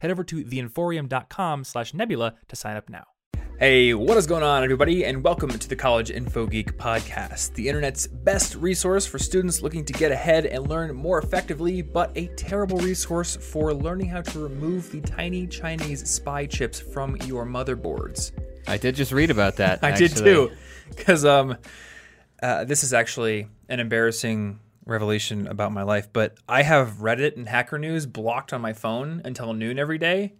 Head over to theinforium.com slash nebula to sign up now. Hey, what is going on, everybody, and welcome to the College Info Geek podcast, the internet's best resource for students looking to get ahead and learn more effectively, but a terrible resource for learning how to remove the tiny Chinese spy chips from your motherboards. I did just read about that. I did too, because um, uh, this is actually an embarrassing revelation about my life, but I have Reddit and Hacker News blocked on my phone until noon every day.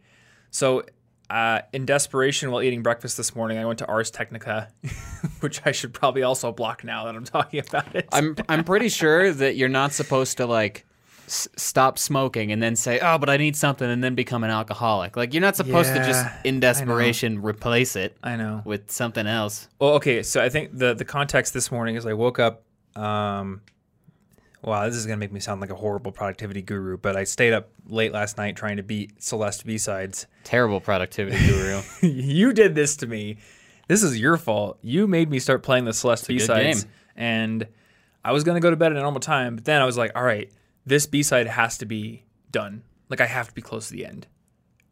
So, uh, in desperation while eating breakfast this morning, I went to Ars Technica, which I should probably also block now that I'm talking about it. I'm I'm pretty sure that you're not supposed to like s- stop smoking and then say, "Oh, but I need something," and then become an alcoholic. Like you're not supposed to just in desperation replace it I know. with something else. Well, okay, so I think the the context this morning is I woke up. Um, wow, this is gonna make me sound like a horrible productivity guru, but I stayed up late last night trying to beat Celeste B sides. Terrible productivity guru. you did this to me. This is your fault. You made me start playing the Celeste B-sides and I was gonna go to bed at a normal time, but then I was like, all right, this B side has to be done. Like I have to be close to the end.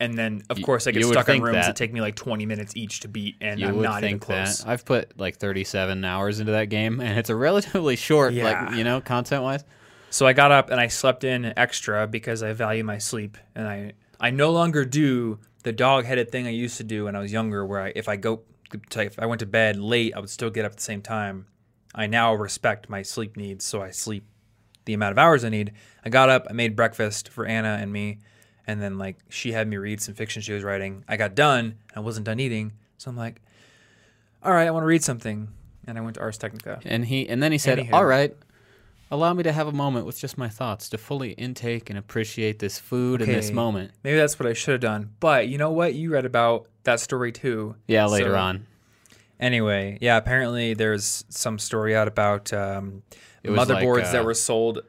And then, of course, I get you stuck in rooms that. that. take me like 20 minutes each to beat, and you I'm not even close. that. I've put like 37 hours into that game, and it's a relatively short, Yeah. like you know, content wise. So I got up and I slept in extra because I value my sleep, and I I no longer do the dog-headed thing I used to do when I was younger, where I, if I go to, if I went to bed late, I would still get up at the same time. I now respect my sleep needs, so I sleep the amount of hours I need. I got up, I made breakfast for Anna and me, and then like she had me read some fiction she was writing. I got done, I wasn't done eating, so I'm like, all right, I want to read something, and I went to Ars Technica. And he and then he said, Anywho. "All right, allow me to have a moment with just my thoughts to fully intake and appreciate this food and this Okay. moment." Maybe that's what I should have done. But you know what? You read about that story too. Yeah, later So- on. Anyway, yeah, apparently there's some story out about um, was like, motherboards that uh, were sold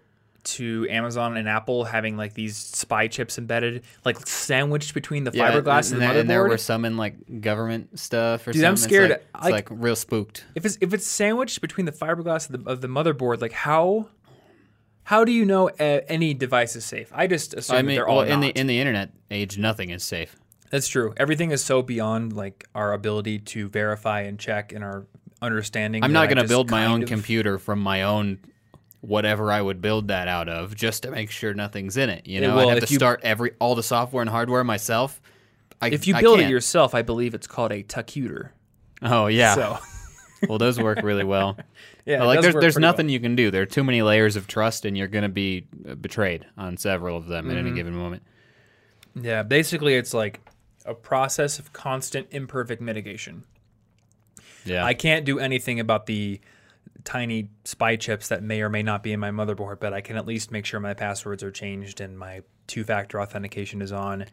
to Amazon and Apple having like these spy chips embedded, like sandwiched between the fiberglass and, and, the there- and there were some in like government stuff or Dude, something. I'm It's scared. like- It's Like- real spooked. if it's if it's sandwiched between the fiberglass of the, of the motherboard, like how how do you know uh, any device is safe? I just assume I mean, they're all well, in the in the internet age, nothing is safe. That's true. Everything is so beyond like our ability to verify and check and our understanding. I'm not going to build my own of- computer from my own whatever I would build that out of just to make sure nothing's in it. You know, well, I have to you- start every all the software and hardware myself. I, If you build it yourself, I believe it's called a tucuter. oh yeah, So well those work really well. yeah, like there's there's nothing you can do. There are too many layers of trust, and you're going to be uh, betrayed on several of them at Mm-hmm. any given moment. Yeah, basically, it's like a process of constant imperfect mitigation. Yeah, I can't do anything about the tiny spy chips that may or may not be in my motherboard, but I can at least make sure my passwords are changed and my two-factor authentication is on.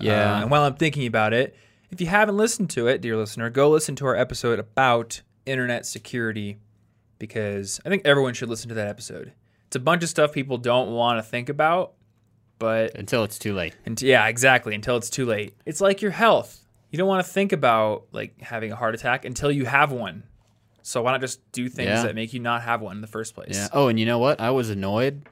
Yeah. Uh, and while I'm thinking about it, if you haven't listened to it, dear listener, go listen to our episode about internet security because I think everyone should listen to that episode. It's a bunch of stuff people don't want to think about, but until it's too late. and yeah, exactly. Until it's too late. It's like your health. You don't want to think about like having a heart attack until you have one. So why not just do things Yeah. that make you not have one in the first place? Yeah. Oh, and you know what? I was annoyed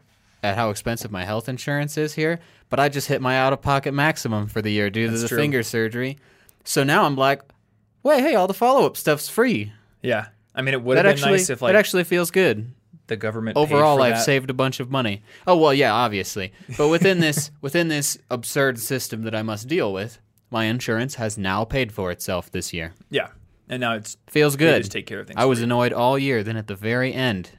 at how expensive my health insurance is here, but I just hit my out of pocket maximum for the year due to the true. finger surgery. So now I'm like, wait, hey, all the follow up stuff's free. Yeah. I mean, it would have been actually, nice if like that actually feels good. the government Overall, I've that. saved a bunch of money. Oh well, yeah, obviously. But within this within this absurd system that I must deal with, my insurance has now paid for itself this year. Yeah. And now it's Feels good. just take care of things. I was annoyed all year. Then at the very end,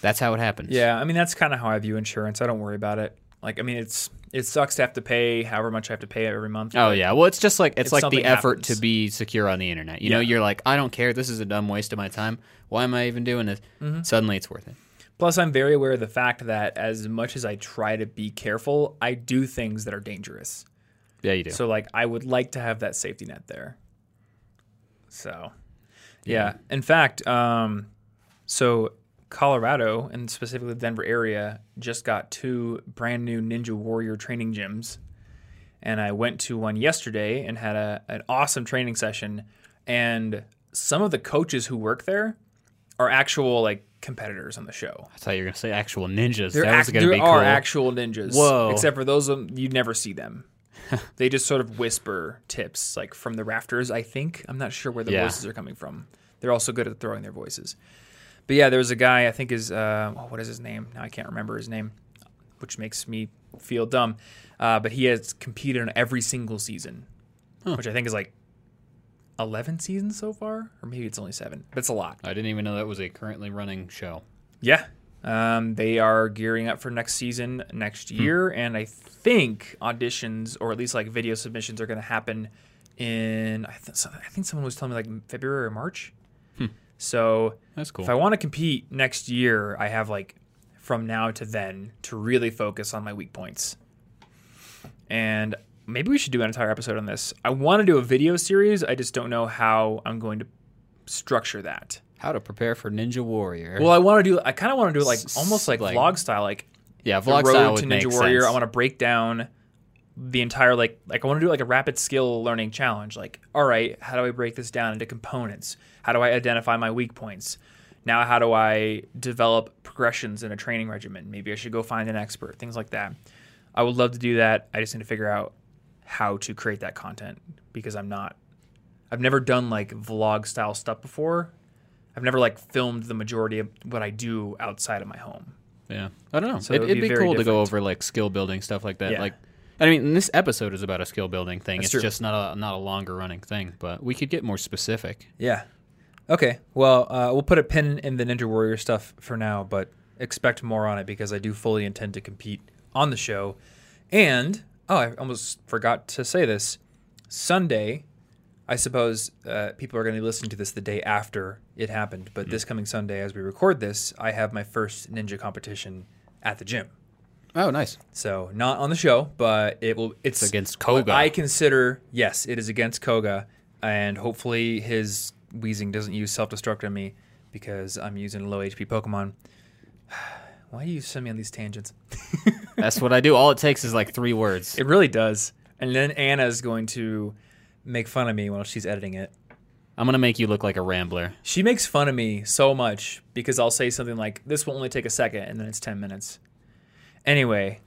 that's how it happens. Yeah, I mean that's kind of how I view insurance. I don't worry about it. Like, I mean, it's it sucks to have to pay however much I have to pay every month. Oh yeah. Well, it's just like it's like the effort happens. to be secure on the internet. You know, you're like, I don't care. This is a dumb waste of my time. Why am I even doing this? Mm-hmm. Suddenly, it's worth it. Plus, I'm very aware of the fact that as much as I try to be careful, I do things that are dangerous. Yeah, you do. So like I would like to have that safety net there. So yeah. In fact, um so Colorado and specifically the Denver area just got two brand new Ninja Warrior training gyms. And I went to one yesterday and had a, an awesome training session. And some of the coaches who work there are actual like competitors on the show. I thought you were gonna say actual ninjas. There, that was act- gonna there are cool. actual ninjas. Whoa. Except for those of you never see them. they just sort of whisper tips like from the rafters, I think. I'm not sure where the Yeah. voices are coming from. They're also good at throwing their voices. But yeah, there was a guy, I think is uh, oh, what is his name? Now I can't remember his name, which makes me feel dumb. Uh, but he has competed in every single season, which I think is like 11 seasons so far, or maybe it's only seven. But it's a lot. I didn't even know that was a currently running show. Yeah. Um, they are gearing up for next season next year, and I think auditions or at least like video submissions are going to happen in. I, th- I think someone was telling me like February or March. So That's cool. if I want to compete next year, I have like from now to then to really focus on my weak points. And maybe we should do an entire episode on this. I want to do a video series. I just don't know how I'm going to structure that. How to prepare for Ninja Warrior. Well, I want to do. I kind of want to do it like almost like, like- vlog style, like yeah, the vlog road style to Ninja Warrior. sense. I want to break down the entire like like I want to do like a rapid skill learning challenge. Like, all right, how do I break this down into components? How do I identify my weak points? Now, how do I develop progressions in a training regimen? Maybe I should go find an expert. Things like that. I would love to do that. I just need to figure out how to create that content because I'm not. I've never done like vlog style stuff before. I've never like filmed the majority of what I do outside of my home. Yeah, I don't know. So it, would be be, cool to go over like skill building stuff like that. Yeah. Like, I mean, this episode is about a skill building thing. That's it's true. just not a not a longer running thing, but we could get more specific. Yeah. Okay. Well, uh, we'll put a pin in the Ninja Warrior stuff for now, but expect more on it because I do fully intend to compete on the show. And oh, I almost forgot to say this. Sunday, I suppose uh, people are going to be listening to this the day after it happened, but this coming Sunday, as we record this, I have my first ninja competition at the gym. Oh, nice. So not on the show, but it will. It's, It's against Koga. I consider yes, it is against Koga, and hopefully his Weezing doesn't use self destruct on me because I'm using a low HP Pokemon. Why do you send me on these tangents? That's what I do. All it takes is like three words. It really does. And then Anna's going to make fun of me while she's editing it. I'm gonna make you look like a rambler. She makes fun of me so much because I'll say something like, "This will only take a second, and then it's ten minutes. Anyway,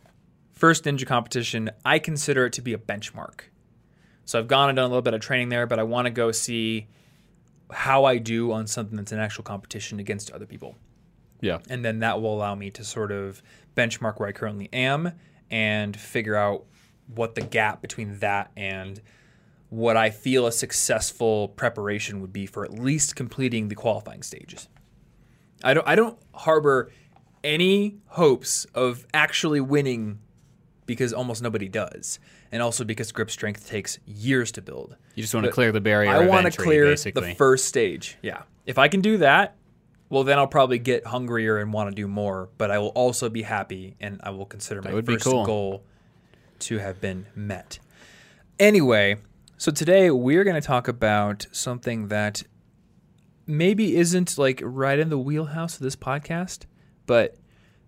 first ninja competition, I consider it to be a benchmark. So I've gone and done a little bit of training there, but I want to go see how I do on something that's an actual competition against other people. Yeah. And then that will allow me to sort of benchmark where I currently am and figure out what the gap between that and what I feel a successful preparation would be for at least completing the qualifying stages. I don't I don't harbor any hopes of actually winning because almost nobody does. And also because grip strength takes years to build. You just want to clear the barrier. I want to clear basically. the first stage. Yeah. If I can do that, well, then I'll probably get hungrier and want to do more. But I will also be happy, and I will consider my would be first cool. goal to have been met. Anyway, so today we're going to talk about something that maybe isn't like right in the wheelhouse of this podcast, but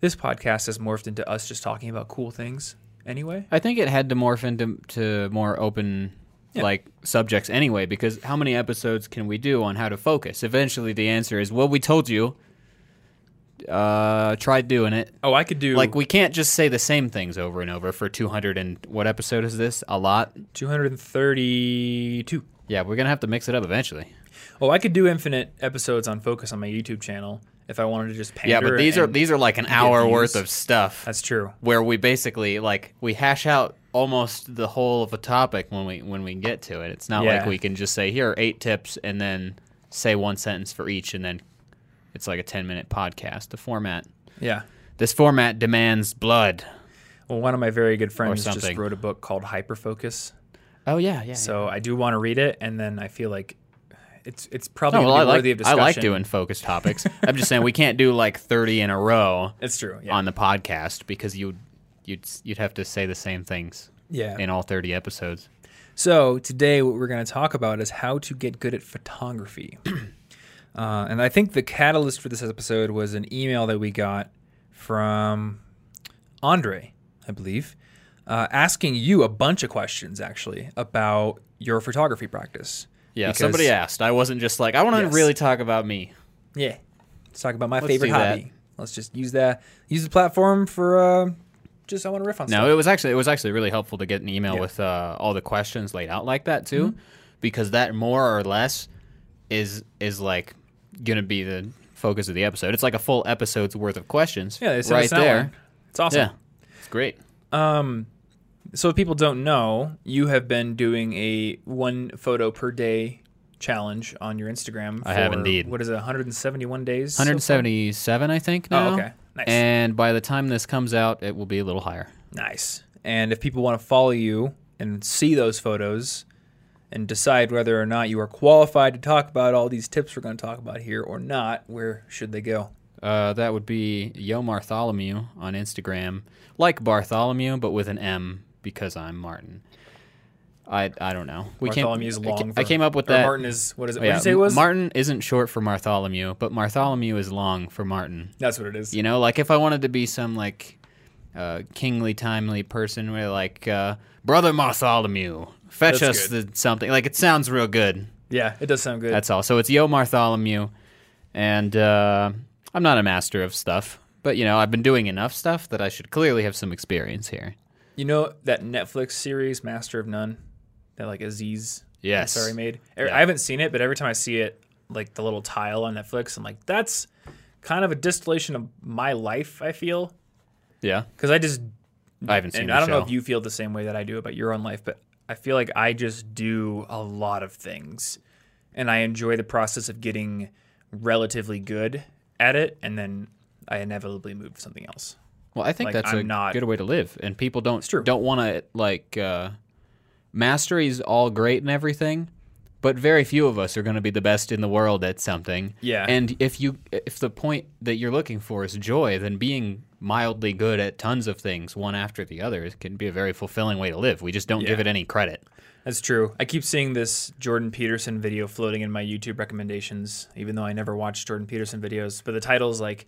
this podcast has morphed into us just talking about cool things anyway. I think it had to morph into to more open Yeah. like subjects anyway because how many episodes can we do on how to focus? Eventually the answer is well we told you uh try doing it. Oh, I could do Like we can't just say the same things over and over for 200 and what episode is this? A lot? 232. Yeah, we're going to have to mix it up eventually. Oh, I could do infinite episodes on Focus on my YouTube channel if I wanted to just pander. Yeah, but these are these are like an hour views. worth of stuff That's true. where we basically like we hash out almost the whole of a topic when we when we get to it. It's not Yeah. like we can just say here are eight tips and then say one sentence for each and then it's like a 10 minute podcast. The format Yeah. this format demands blood. Well, one of my very good friends just wrote a book called Hyperfocus. Oh yeah, yeah. So I do want to read it, and then I feel like it's it's probably Oh, well, I like worthy of I like doing focus topics. I'm just saying we can't do like 30 in a row It's true. Yeah. on the podcast because you you'd you'd have to say the same things Yeah. in all 30 episodes. So today, what we're going to talk about is how to get good at photography. uh, and I think the catalyst for this episode was an email that we got from Andre, I believe, uh, asking you a bunch of questions actually about your photography practice. Yeah, Because- somebody asked. I wasn't just like, I want to Yes. really talk about me. Yeah. Let's talk about my Let's favorite do that. hobby. Let's just use that use the platform for uh, just I want to riff on something. No, stuff. it was actually it was actually really helpful to get an email Yeah. with uh, all the questions laid out like that too, Mm-hmm. because that more or less is is like gonna be the focus of the episode. It's like a full episode's worth of questions. Yeah, they right us there. It's awesome. Yeah, it's great. Um, so if people don't know, you have been doing a one photo per day challenge on your Instagram. For, I have indeed. What is it? 171 days. so 177, I think. Now. Oh, okay. Nice. And by the time this comes out, it will be a little higher. Nice. And if people want to follow you and see those photos and decide whether or not you are qualified to talk about all these tips we're going to talk about here or not, where should they go? Uh, that would be Yo Martholomew on Instagram, like Bartholomew, but with an M because I'm Martin. I I don't know. We Martholomew is I long. I for- came up with that. Martin is what is it? What yeah, you say was? Martin isn't short for Martholomew, but Bartholomew is long for Martin. That's what it is. You know, like if I wanted to be some like uh, kingly, timely person, where like uh, brother Bartholomew, fetch That's us the, something. Like it sounds real good. Yeah, it does sound good. That's all. So it's Yo Martholomew, and uh, I'm not a master of stuff, but you know I've been doing enough stuff that I should clearly have some experience here. You know that Netflix series, Master of None, that like Aziz Yes. Ansari made. Er- Yeah. I haven't seen it, but every time I see it, like the little tile on Netflix, I'm like, that's kind of a distillation of my life. I feel Yeah, because I just I haven't seen. and I don't know if you feel the same way that I do about your own life, but I feel like I just do a lot of things, and I enjoy the process of getting relatively good at it, and then I inevitably move to something else. Well, I think Like, that's I'm a not- good way to live, and people don't don't want to like uh, mastery's all great and everything, but very few of us are going to be the best in the world at something. Yeah. And if you if the point that you're looking for is joy, then being mildly good at tons of things, one after the other, can be a very fulfilling way to live. We just don't give it any credit. That's true. I keep seeing this Jordan Peterson video floating in my YouTube recommendations, even though I never watch Jordan Peterson videos. But the title is like,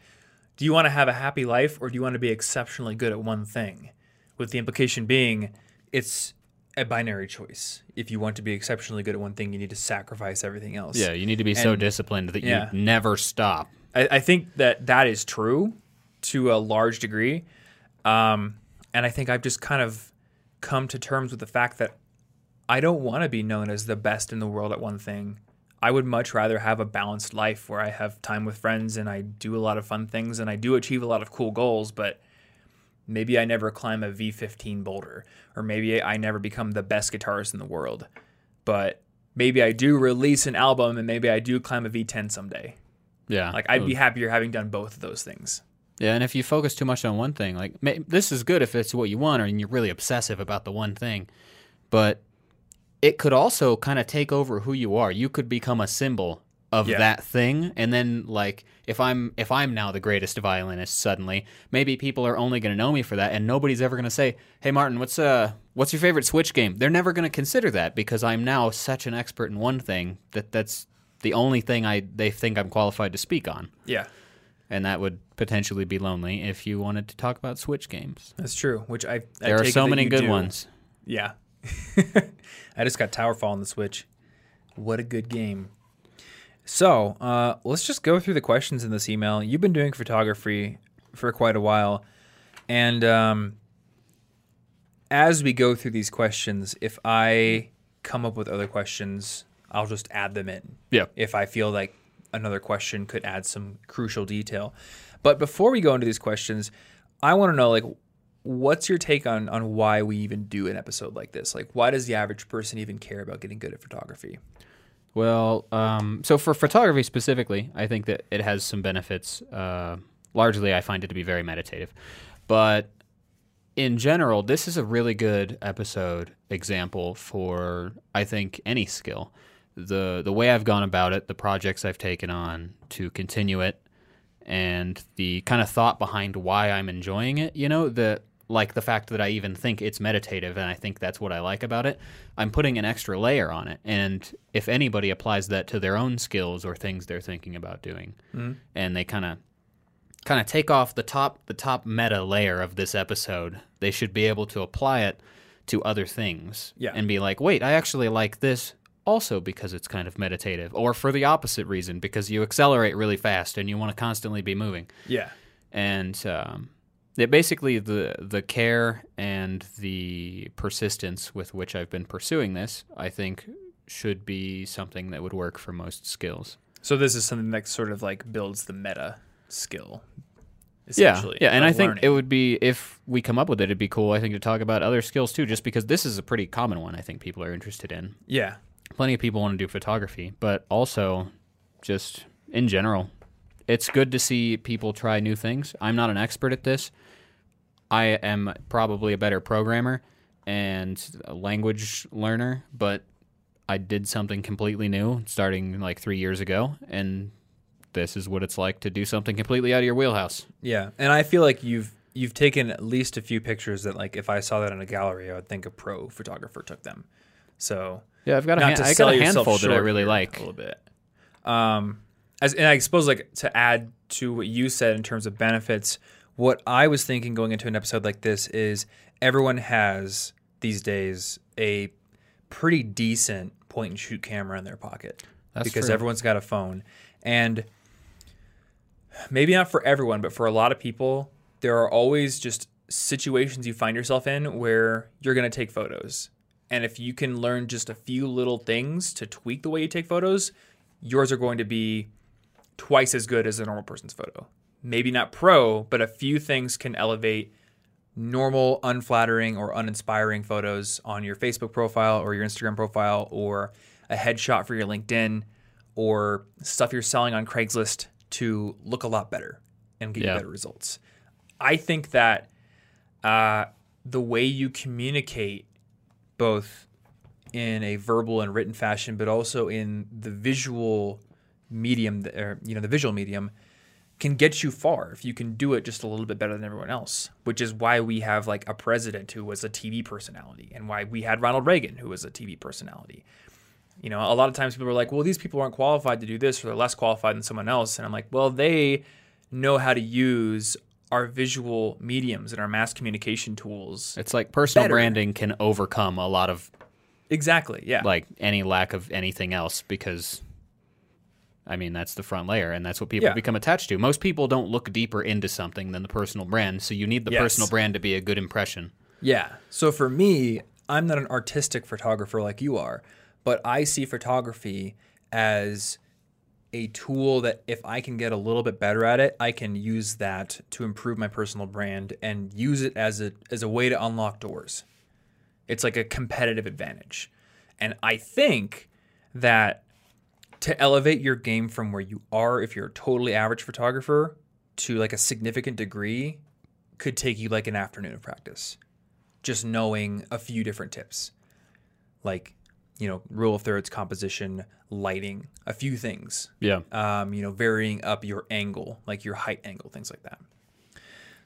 Do you want to have a happy life or do you want to be exceptionally good at one thing? With the implication being, it's a binary choice. If you want to be exceptionally good at one thing, you need to sacrifice everything else. Yeah, you need to be so disciplined that yeah. you never stop. I, I think that that is true to a large degree. Um, and I think I've just kind of come to terms with the fact that I don't want to be known as the best in the world at one thing. I would much rather have a balanced life where I have time with friends and I do a lot of fun things and I do achieve a lot of cool goals, but maybe I never climb a V15 boulder or maybe I never become the best guitarist in the world. But maybe I do release an album and maybe I do climb a V10 someday. Yeah, Like I'd be happier having done both of those things. Yeah, and if you focus too much on one thing, like this is good if it's what you want, or you're really obsessive about the one thing, but it could also kind of take over who you are. You could become a symbol of Yeah. that thing, and then like if I'm if I'm now the greatest violinist suddenly, maybe people are only going to know me for that, and nobody's ever going to say, "Hey, Martin, what's uh what's your favorite Switch game?" They're never going to consider that because I'm now such an expert in one thing that that's the only thing I they think I'm qualified to speak on Yeah, and that would potentially be lonely if you wanted to talk about Switch games. that's true. Which I, I There are take so many good do. ones. Yeah, I just got Towerfall on the Switch. What a good game. So uh, let's just go through the questions in this email. You've been doing photography for quite a while, and um, as we go through these questions, if I come up with other questions, I'll just add them in. Yeah. if I feel like another question could add some crucial detail. But before we go into these questions, I want to know like what's your take on on why we even do an episode like this? Like why does the average person even care about getting good at photography? Well, um, so for photography specifically, I think that it has some benefits. Uh, largely, I find it to be very meditative. But in general, this is a really good episode example for, I think, any skill. The, the way I've gone about it, the projects I've taken on to continue it, and the kind of thought behind why I'm enjoying it, you know, the like the fact that I even think it's meditative and I think that's what I like about it, I'm putting an extra layer on it. And if anybody applies that to their own skills or things they're thinking about doing, mm-hmm. and they kind of kind of take off the top the top meta layer of this episode, they should be able to apply it to other things Yeah. and be like, "Wait, I actually like this also because it's kind of meditative or for the opposite reason because you accelerate really fast and you want to constantly be moving." Yeah. and um, it basically the the care and the persistence with which I've been pursuing this, I think, should be something that would work for most skills. So this is something that sort of like builds the meta skill. Yeah, yeah, and I think it would be if we come up with it, it'd be cool. I think to talk about other skills too, just because this is a pretty common one. I think people are interested in. yeah, Plenty of people want to do photography, but also just in general, it's good to see people try new things. I'm not an expert at this. I am probably a better programmer and a language learner, but I did something completely new starting like three years ago, and this is what it's like to do something completely out of your wheelhouse. yeah, and I feel like you've you've taken at least a few pictures that like if I saw that in a gallery, I would think a pro photographer took them. So Yeah, I've got a, hand, I got a handful that I really like. a little bit. Um, as and I suppose like to add to what you said in terms of benefits, what I was thinking going into an episode like this is everyone has these days a pretty decent point and shoot camera in their pocket That's because true. everyone's got a phone and maybe not for everyone but for a lot of people there are always just situations you find yourself in where you're going to take photos and if you can learn just a few little things to tweak the way you take photos yours are going to be twice as good as a normal person's photo maybe not pro but a few things can elevate normal, unflattering, or uninspiring photos on your Facebook profile or your Instagram profile or a headshot for your LinkedIn or stuff you're selling on Craigslist to look a lot better and get Yeah. you better results. I think that uh, the way you communicate both in a verbal and written fashion, but also in the visual medium, or, you know, the visual medium, can get you far if you can do it just a little bit better than everyone else. Which is why we have like a president who was a TV personality, and why we had Ronald Reagan who was a TV personality. You know, a lot of times people are like, "Well, these people aren't qualified to do this, or they're less qualified than someone else," and I'm like, "Well, they know how to use our visual mediums and our mass communication tools." It's like personal Better. branding can overcome a lot of Exactly. Yeah. like any lack of anything else because I mean that's the front layer and that's what people Yeah. become attached to. Most people don't look deeper into something than the personal brand, so you need the Yes. personal brand to be a good impression. Yeah. So for me, I'm not an artistic photographer like you are, but I see photography as a tool that if I can get a little bit better at it, I can use that to improve my personal brand and use it as a as a way to unlock doors. It's like a competitive advantage. And I think that to elevate your game from where you are if you're a totally average photographer to like a significant degree could take you like an afternoon of practice just knowing a few different tips like you know rule of thirds composition lighting a few things. Yeah. um, you know varying up your angle like your height angle things like that.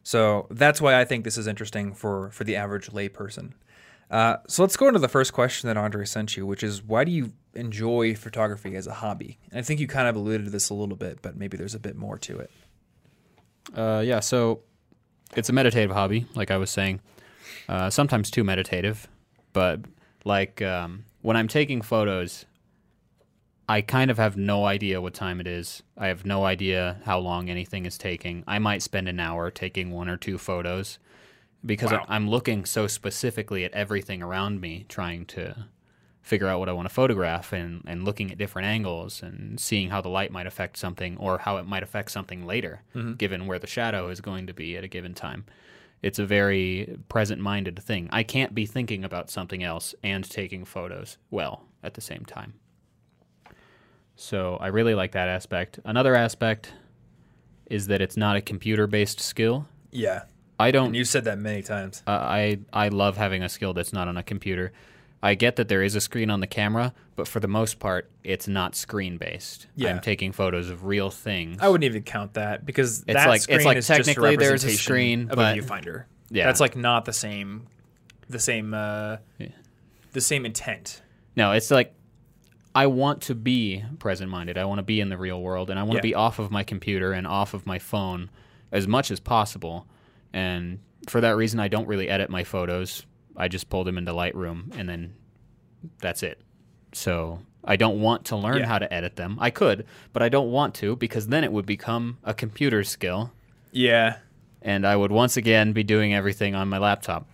So that's why i think this is interesting for for the average layperson. Uh, so let's go into the first question that andre sent you which is why do you enjoy photography as a hobby? And i think you kind of alluded to this a little bit but maybe there's a bit more to it. Uh, yeah, so it's a meditative hobby, like I was saying. Uh, sometimes too meditative, but like um, when I'm taking photos, I kind of have no idea what time it is. I have no idea how long anything is taking. I might spend an hour taking one or two photos because Wow. I'm looking so specifically at everything around me, trying to figure out what I want to photograph and, and looking at different angles and seeing how the light might affect something or how it might affect something later, mm-hmm. given where the shadow is going to be at a given time. It's a very present minded thing. I can't be thinking about something else and taking photos well at the same time. So I really like that aspect. Another aspect is that it's not a computer based skill. yeah I don't and you said that many times uh, I I love having a skill that's not on a computer. I get that there is a screen on the camera, but for the most part, it's not screen based. Yeah. I'm taking photos of real things. I wouldn't even count that because It's that like- it's screen like is just a technically there's a screen, of but- a viewfinder. Yeah. That's like not the same, the same, uh, Yeah. the same intent. No, it's like I want to be present minded. I want to be in the real world and I want Yeah. to be off of my computer and off of my phone as much as possible. And for that reason, I don't really edit my photos. I just pull them into Lightroom and then that's it. So I don't want to learn Yeah. how to edit them. I could, but I don't want to because then it would become a computer skill Yeah. and I would once again be doing everything on my laptop.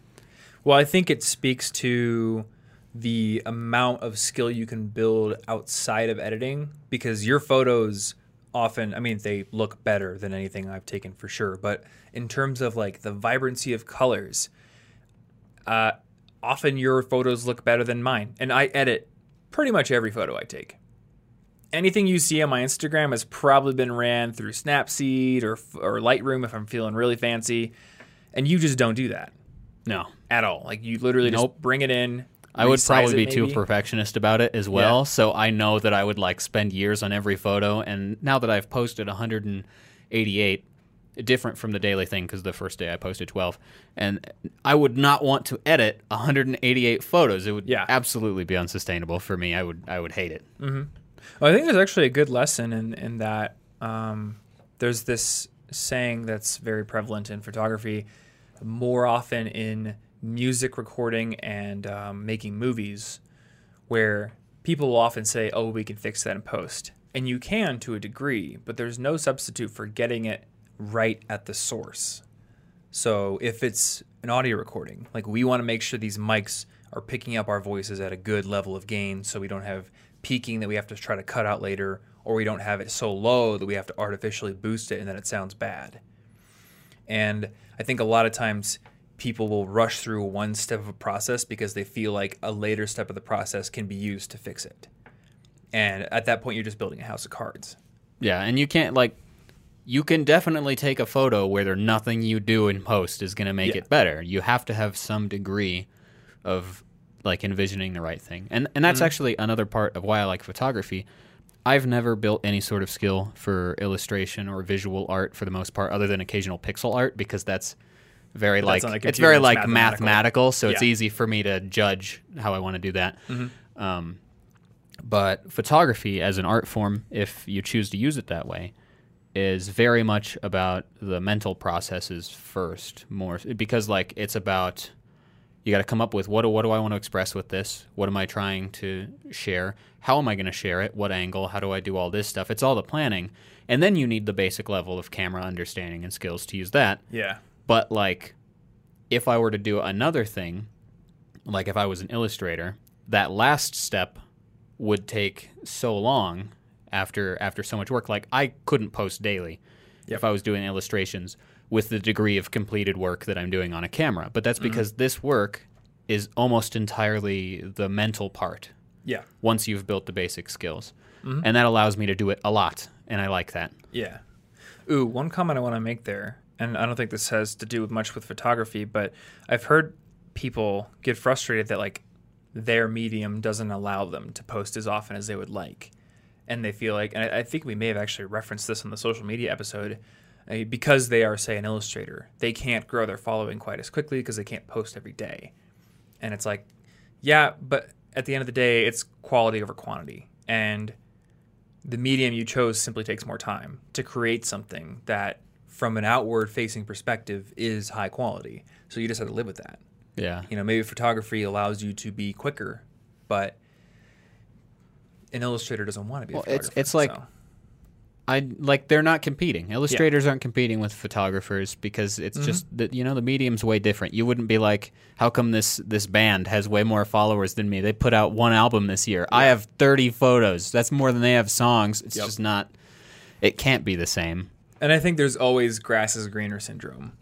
Well, I think it speaks to the amount of skill you can build outside of editing because your photos often, I mean, they look better than anything I've taken for sure. But in terms of like the vibrancy of colors, uh, often your photos look better than mine. And I edit pretty much every photo I take. Anything you see on my Instagram has probably been ran through Snapseed or, or Lightroom if I'm feeling really fancy. And you just don't do that No. at all. Like you literally Nope. just bring it in. I would probably be too perfectionist about it as well. So I know that I would like spend years on every photo. And now that I've posted 188, different from the daily thing because the first day I posted 12, and I would not want to edit 188 photos. It would Yeah. absolutely be unsustainable for me. I would I would hate it. Well, I think there's actually a good lesson in in that. Um, there's this saying that's very prevalent in photography, more often in music recording and um, making movies, where people will often say, "Oh, we can fix that in post," and you can to a degree, but there's no substitute for getting it right at the source. So if it's an audio recording, like we want to make sure these mics are picking up our voices at a good level of gain so we don't have peaking that we have to try to cut out later or we don't have it so low that we have to artificially boost it and then it sounds bad. And I think a lot of times people will rush through one step of a process because they feel like a later step of the process can be used to fix it. And at that point you're just building a house of cards. Yeah, and you can't like you can definitely take a photo where there nothing you do in post is going to make Yeah. it better. You have to have some degree of like envisioning the right thing. And and that's mm-hmm. actually another part of why I like photography. I've never built any sort of skill for illustration or visual art for the most part other than occasional pixel art because that's very That's like a it's very it's like mathematical. mathematical, so it's easy for me to judge how I want to do that. Um, but photography as an art form, if you choose to use it that way, is very much about the mental processes first, more because like it's about you got to come up with what what do I want to express with this? What am I trying to share? How am I going to share it? What angle? How do I do all this stuff? It's all the planning, and then you need the basic level of camera understanding and skills to use that. Yeah. But like, if I were to do another thing, like if I was an illustrator, that last step would take so long after after so much work. Like I couldn't post daily Yep. if I was doing illustrations with the degree of completed work that I'm doing on a camera. But that's mm-hmm. because this work is almost entirely the mental part Yeah. once you've built the basic skills. Mm-hmm. And that allows me to do it a lot. And I like that. Yeah. Ooh, one comment I want to make there, and I don't think this has to do with much with photography, but I've heard people get frustrated that like their medium doesn't allow them to post as often as they would like, and they feel like, and I, I think we may have actually referenced this on the social media episode, uh, because they are say an illustrator, they can't grow their following quite as quickly because they can't post every day, and it's like, yeah, but at the end of the day, it's quality over quantity, and the medium you chose simply takes more time to create something that from an outward facing perspective is high quality so you just have to live with that Yeah. you know maybe photography allows you to be quicker but an illustrator doesn't want to be Well, a it's- photographer it's like- so. I like they're not competing. Illustrators aren't competing with photographers because it's Mm-hmm. just that you know the medium's way different. You wouldn't be like, how come this this band has way more followers than me? They put out one album this year. I have 30 photos. That's more than they have songs. It's Yep. just not it can't be the same. And i think there's always grass is greener syndrome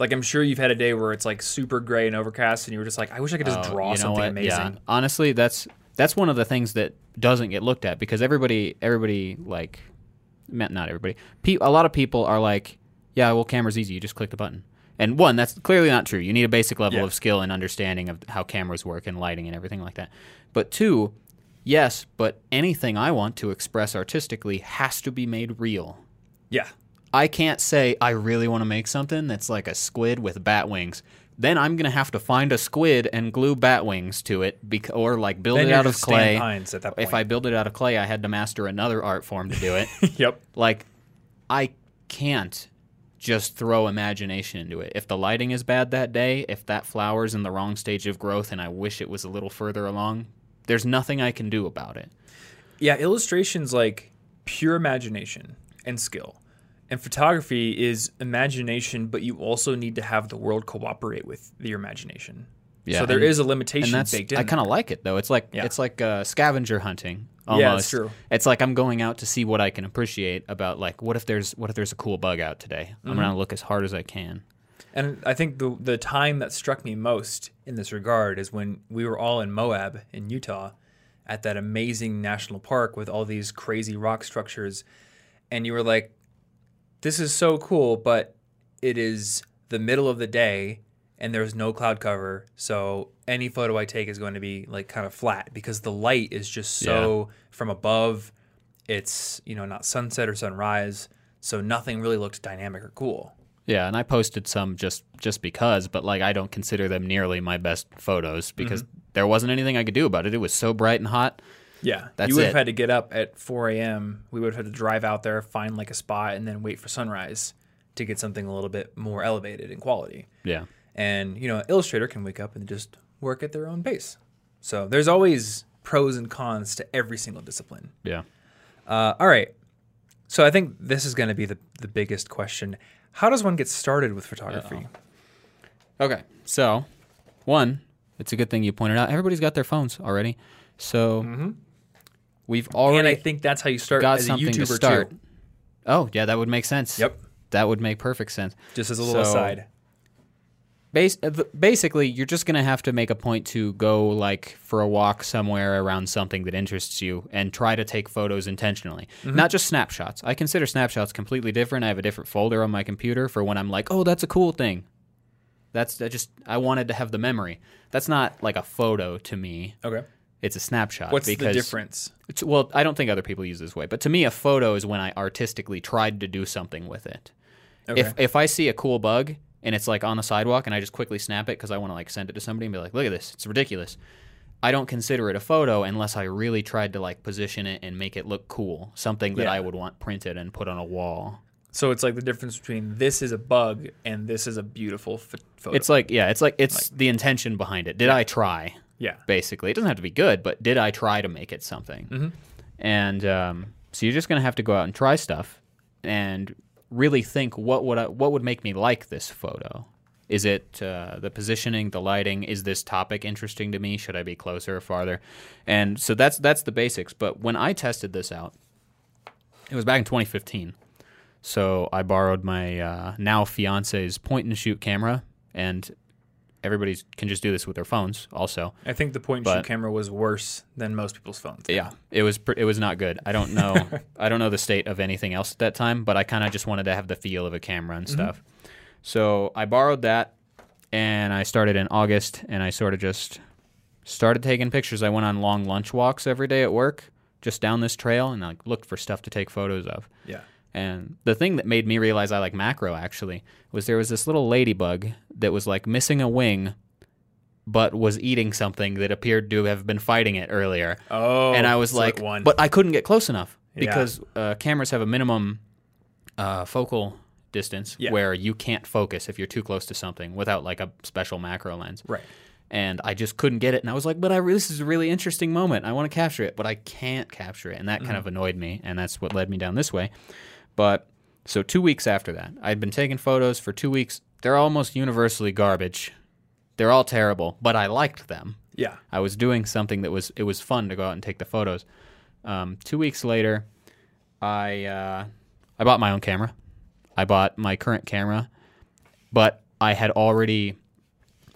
like i'm sure you've had a day where it's like super gray and overcast and you were just like i wish i could just Oh, draw you know something what? amazing Yeah. Honestly, that's that's one of the things that doesn't get looked at because everybody everybody like not everybody. Pe- a lot of people are like, yeah, well, camera's easy. You just click the button. And one, that's clearly not true. You need a basic level Yeah. of skill and understanding of how cameras work and lighting and everything like that. But two, yes, but anything I want to express artistically has to be made real. yeah I can't say I really want to make something that's like a squid with bat wings. Then I'm gonna have to find a squid and glue bat wings to it, bec- or like build Then it you're out of just Stan clay. Hines at that point. If I build it out of clay, I had to master another art form to do it. yep. like, I can't just throw imagination into it. If the lighting is bad that day, if that flower's in the wrong stage of growth and I wish it was a little further along, there's nothing I can do about it. Yeah, illustration's like pure imagination and skill. And photography is imagination, but you also need to have the world cooperate with your imagination. Yeah, so there and- is a and limitation that's baked in. I kind of like it though. It's like Yeah. it's like uh, scavenger hunting. Almost. Yeah, it's true. It's like I'm going out to see what I can appreciate about like what if there's what if there's a cool bug out today. I'm Mm-hmm. gonna look as hard as I can. And I think the the time that struck me most in this regard is when we were all in Moab in Utah at that amazing national park with all these crazy rock structures and you were like this is so cool but it is the middle of the day and there's no cloud cover so any photo I take is going to be like kind of flat because the light is just so from above it's you know not sunset or sunrise so nothing really looks dynamic or cool. Yeah, and I posted some just just because, but like I don't consider them nearly my best photos because Mm-hmm. there wasn't anything I could do about it. It was so bright and hot. Yeah, That's you would it. have had to get up at 4 a.m. We would have had to drive out there, find like a spot, and then wait for sunrise to get something a little bit more elevated in quality. Yeah. And you know, an illustrator can wake up and just work at their own pace. So there's always pros and cons to every single discipline. Yeah. Uh, all right, so I think this is going to be the the biggest question: How does one get started with photography? Okay. So, one, it's a good thing you pointed out. Everybody's got their phones already. So, we've already. And I think that's how you start got as a something YouTuber to start. too. Oh, yeah, that would make sense. Yep, That would make perfect sense. just as a little So- aside. Bas- uh, basically, you're just going to have to make a point to go like for a walk somewhere around something that interests you and try to take photos intentionally. Not just snapshots. I consider snapshots completely different. I have a different folder on my computer for when I'm like, "Oh, that's a cool thing." That's I just I wanted to have the memory. That's not like a photo to me. Okay, It's a snapshot. what's the difference? well, I don't think other people use this way, but to me, a photo is when I artistically tried to do something with it. Okay. If if I see a cool bug and it's like on the sidewalk and I just quickly snap it because I want to like send it to somebody and be like, look at this, it's ridiculous. I don't consider it a photo unless I really tried to like position it and make it look cool, something that Yeah. I would want printed and put on a wall. So it's like the difference between this is a bug and this is a beautiful ph- photo. It's like yeah, it's like it's the intention behind it. Did I try? Yeah, basically. It doesn't have to be good, but did I try to make it something? Mm-hmm. And um, so you're just going to have to go out and try stuff and really think what would I, what would make me like this photo. Is it uh, the positioning, the lighting? Is this topic interesting to me? Should I be closer or farther? And so that's that's the basics. But when I tested this out, it was back in 2015. So I borrowed my uh, now fiance's point and shoot camera, and everybody can just do this with their phones also. I think the point and shoot camera was worse than most people's phones. Yeah, it was pr- it was not good. I don't know I don't know the state of anything else at that time, but I kind of just wanted to have the feel of a camera and mm-hmm. stuff. So I borrowed that, and I started in August, and I sort of just started taking pictures. I went on long lunch walks every day at work, just down this trail, and like looked for stuff to take photos of. Yeah. And the thing that made me realize I like macro actually was there was this little ladybug that was like missing a wing, but was eating something that appeared to have been fighting it earlier Oh, and I was so like, won. but I couldn't get close enough Yeah. because uh, cameras have a minimum uh, focal distance Yeah. where you can't focus if you're too close to something without like a special macro lens. right. And I just couldn't get it, and I was like, but I re- this is a really interesting moment. I want to capture it, but I can't capture it, and that Mm-hmm. kind of annoyed me, and that's what led me down this way. But so two weeks after that, I'd been taking photos for two weeks. They're almost universally garbage. They're all terrible, but I liked them. Yeah. I was doing something that was it was fun to go out and take the photos. Um, two weeks later, I uh, I bought my own camera. I bought my current camera, but I had already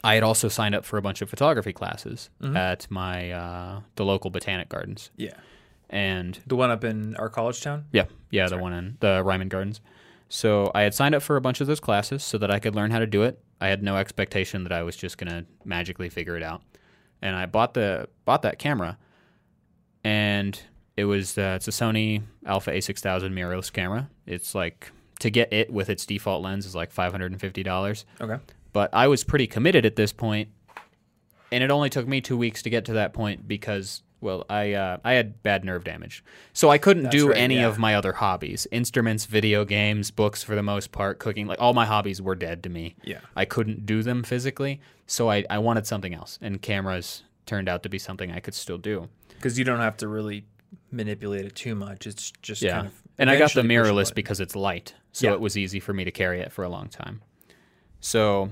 I had also signed up for a bunch of photography classes at my uh, the local botanic gardens, Yeah. And The one up in our college town. yeah, yeah, the one in the Reiman Gardens. So I had signed up for a bunch of those classes so that I could learn how to do it. I had no expectation that I was just gonna magically figure it out, and I bought the bought that camera, and it was uh, it's a Sony Alpha A6000 mirrorless camera. It's like to get it with its default lens is like five hundred and fifty dollars. Okay. But I was pretty committed at this point, and it only took me two weeks to get to that point because well, I uh, I had bad nerve damage, so I couldn't That's do right, any yeah. of my other hobbies: instruments, video games, books for the most part, cooking. Like all my hobbies were dead to me. Yeah. I couldn't do them physically, so I I wanted something else, and cameras turned out to be something I could still do. Because you don't have to really manipulate it too much. It's just Yeah. kind of. and I got the eventually push a mirrorless because it's light, so Yeah. it was easy for me to carry it for a long time. So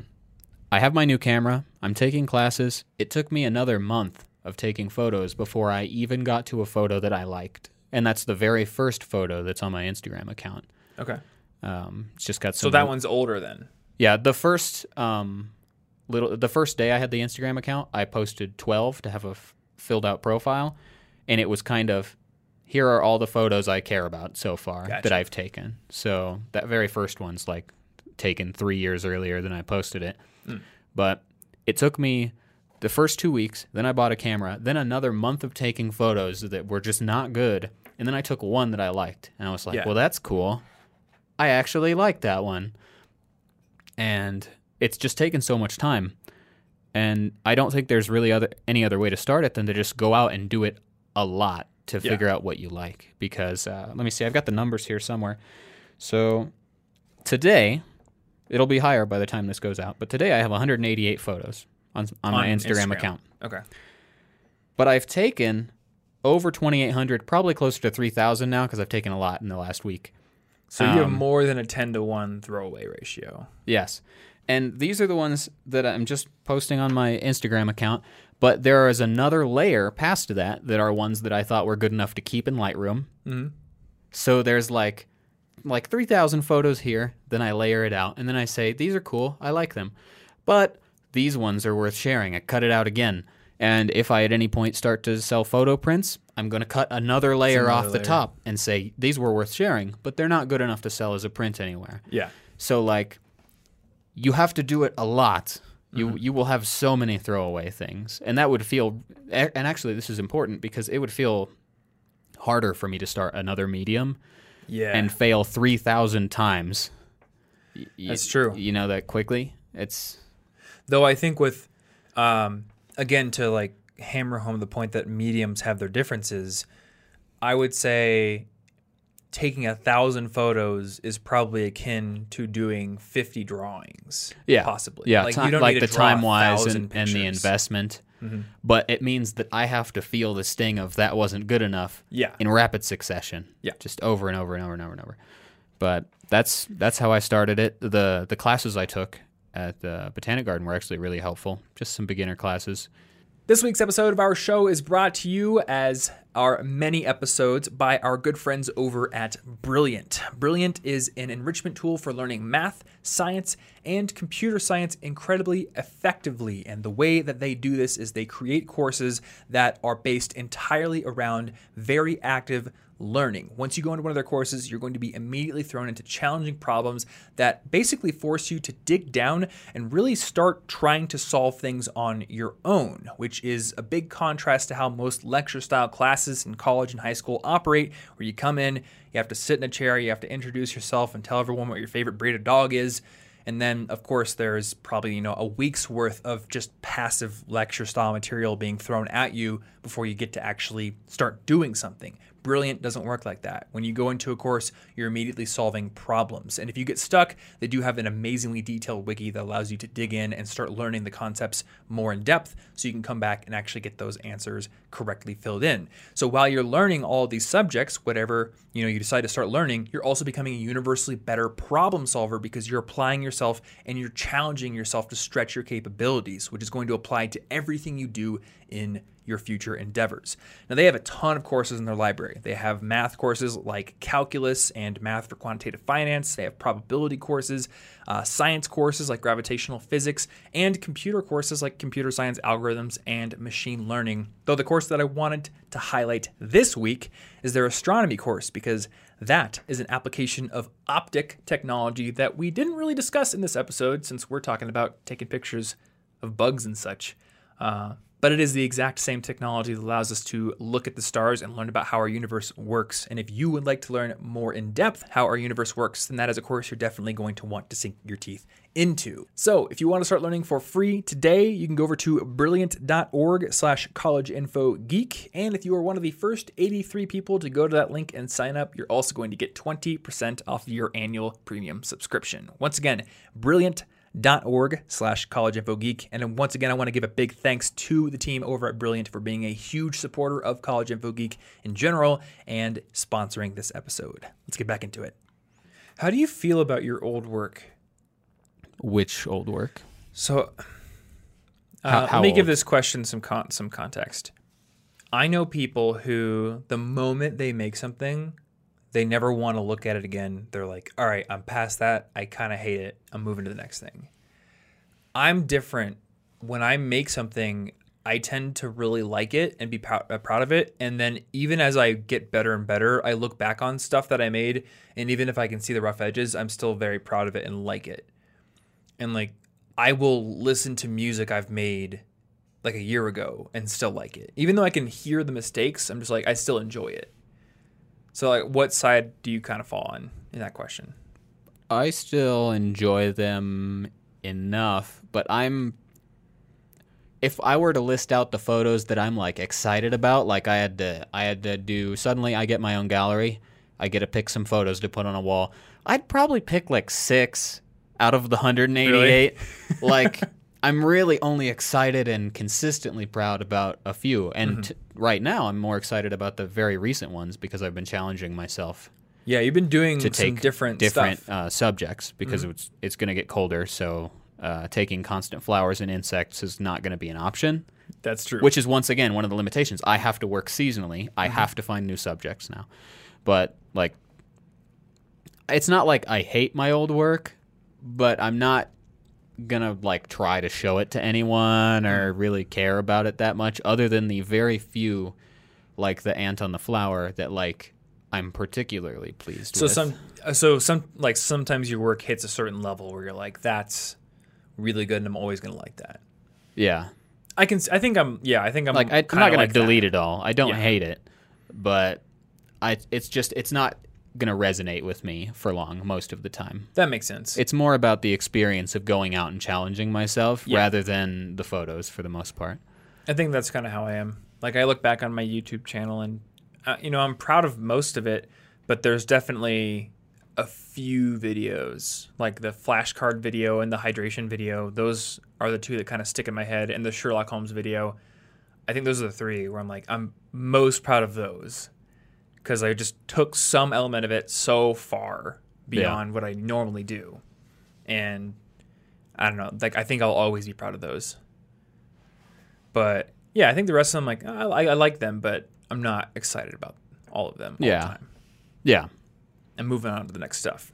I have my new camera. I'm taking classes. It took me another month of taking photos before I even got to a photo that I liked. And that's the very first photo that's on my Instagram account. Okay. Um, it's just got So some. that one's older then. Yeah, the first um, little the first day I had the Instagram account, I posted 12 to have a f- filled out profile, and it was kind of here are all the photos I care about so far Gotcha. that I've taken. So that very first one's like taken 3 years earlier than I posted it. Hmm. But it took me the first 2 weeks, then I bought a camera, then another month of taking photos that were just not good, and then I took one that I liked, and I was like, Yeah. "Well, that's cool. I actually like that one." and it's just taken so much time and i don't think there's really other any other way to start it than to just go out and do it a lot to Yeah. figure out what you like because uh, let me see i've got the numbers here somewhere so today it'll be higher by the time this goes out but today i have 188 photos on, on, my instagram, Instagram. account Okay. but i've taken over 2800 probably closer to 3000 now because i've taken a lot in the last week So you have Um, more than a 10 to 1 throwaway ratio. Yes. And these are the ones that I'm just posting on my Instagram account. But there is another layer past that that are ones that I thought were good enough to keep in Lightroom. Mhm. So there's like like 3,000 photos here. Then I layer it out, and then I say these are cool. I like them, but these ones are worth sharing. I cut it out again. And if I at any point start to sell photo prints, I'm going to cut another layer another off the layer. top and say these were worth sharing, but they're not good enough to sell as a print anywhere. Yeah. So like you have to do it a lot. You Mm-hmm. you will have so many throwaway things. And that would feel and actually this is important because it would feel harder for me to start another medium Yeah. and fail 3000 times. Y- y- That's true. You know that quickly? It's Though I think with, um, again, to like hammer home the point that mediums have their differences, I would say taking a thousand photos is probably akin to doing 50 drawings. yeah, Possibly. Yeah, Like, you don't like the time wise and, and the pictures. Mm-hmm. investment. But it means that I have to feel the sting of that wasn't good enough Yeah. in rapid succession. Yeah. Just over and over and over and over and over. But that's that's how I started it. The the classes I took at the Botanic Garden were actually really helpful. Just some beginner classes. This week's episode of our show is brought to you, as our many episodes, by our good friends over at Brilliant. Brilliant is an enrichment tool for learning math, science, and computer science incredibly effectively. And the way that they do this is they create courses that are based entirely around very active learning. Once you go into one of their courses, you're going to be immediately thrown into challenging problems that basically force you to dig down and really start trying to solve things on your own, which is a big contrast to how most lecture style classes in college and high school operate, where you come in, you have to sit in a chair, you have to introduce yourself and tell everyone what your favorite breed of dog is. And then, of course, there's probably you know a week's worth of just passive lecture style material being thrown at you before you get to actually start doing something. Brilliant doesn't work like that. When you go into a course, you're immediately solving problems. And if you get stuck, they do have an amazingly detailed wiki that allows you to dig in and start learning the concepts more in depth so you can come back and actually get those answers correctly filled in. So while you're learning all these subjects, whatever, you know, you decide to start learning, you're also becoming a universally better problem solver because you're applying yourself and you're challenging yourself to stretch your capabilities, which is going to apply to everything you do in your future endeavors. Now, they have a ton of courses in their library. They have math courses like calculus and math for quantitative finance. They have probability courses, uh, science courses like gravitational physics, and computer courses like computer science algorithms and machine learning. Though the course that I wanted to highlight this week is their astronomy course because that is an application of optic technology that we didn't really discuss in this episode since we're talking about taking pictures of bugs and such. Uh, but it is the exact same technology that allows us to look at the stars and learn about how our universe works. And if you would like to learn more in depth how our universe works, then that is a course you're definitely going to want to sink your teeth into. So if you want to start learning for free today, you can go over to brilliant.org slash collegeinfogeek. And if you are one of the first 83 people to go to that link and sign up, you're also going to get 20% off your annual premium subscription. Once again, brilliant.org org slash college info geek. And once again, I want to give a big thanks to the team over at Brilliant for being a huge supporter of College Info Geek in general and sponsoring this episode. Let's get back into it. How do you feel about your old work? Which old work? So, uh, How- how let me give this question some con- some context. I know people who, the moment they make something, they never want to look at it again. They're like, "All right, I'm past that. I kind of hate it. I'm moving to the next thing." I'm different. When I make something, I tend to really like it and be prou- uh, proud of it. And then even as I get better and better, I look back on stuff that I made, and even if I can see the rough edges, I'm still very proud of it and like it and like I will listen to music I've made like a year ago and still like it. Even though I can hear the mistakes, I'm just like I still enjoy it. So like what side do you kind of fall on in that question? I still enjoy them enough, but I'm if I were to list out the photos that I'm like excited about, like I had to I had to do suddenly I get my own gallery, I get to pick some photos to put on a wall. I'd probably pick like 6 out of the 188. like I'm really only excited and consistently proud about a few. And t- right now I'm more excited about the very recent ones because I've been challenging myself Yeah, you've been doing to some take different different stuff. Mm-hmm. uh, subjects because it's it's going to get colder. So uh, taking constant flowers and insects is not going to be an option. That's true. Which is once again one of the limitations. I have to work seasonally. I Mm-hmm. have to find new subjects now. But like, it's not like I hate my old work, but I'm not gonna like try to show it to anyone or Mm. really care about it that much other than the very few like the ant on the flower that like I'm particularly pleased so with. some uh, so some like sometimes your work hits a certain level where you're like that's really good and I'm always going to like that. yeah. I can I think I'm yeah, I think I'm Like I, I'm not gonna like that. delete it all. I don't Yeah. hate it, but I it's just it's not gonna resonate with me for long most of the time. That makes sense. It's more about the experience of going out and challenging myself Yeah. rather than the photos for the most part. I think that's kind of how I am. Like I look back on my YouTube channel and uh, you know, I'm proud of most of it, but there's definitely a few videos, like the flashcard video and the hydration video. Those are the two that kind of stick in my head and the Sherlock Holmes video. I think those are the three where I'm like I'm most proud of those cuz I just took some element of it so far beyond what I normally do. And I don't know, like I think I'll always be proud of those. But yeah, I think the rest of them, like I, I I like them, but I'm not excited about all of them. All Yeah. the time. Yeah. And moving on to the next stuff.